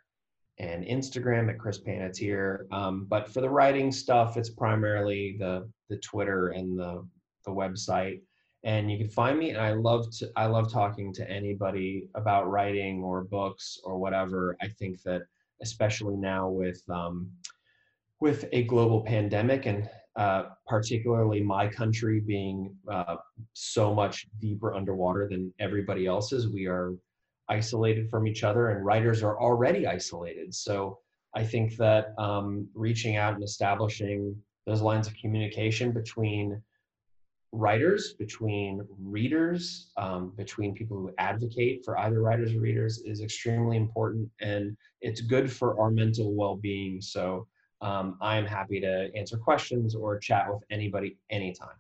and Instagram at Chris Panatier. Um, but for the writing stuff, it's primarily the the Twitter and the the website. And you can find me. And I love to I love talking to anybody about writing or books or whatever. I think that especially now with um, with a global pandemic and uh, particularly my country being uh, so much deeper underwater than everybody else's. We are isolated from each other, and writers are already isolated. So I think that um, reaching out and establishing those lines of communication between writers, between readers, um, between people who advocate for either writers or readers is extremely important and it's good for our mental well being. So um, I am happy to answer questions or chat with anybody anytime.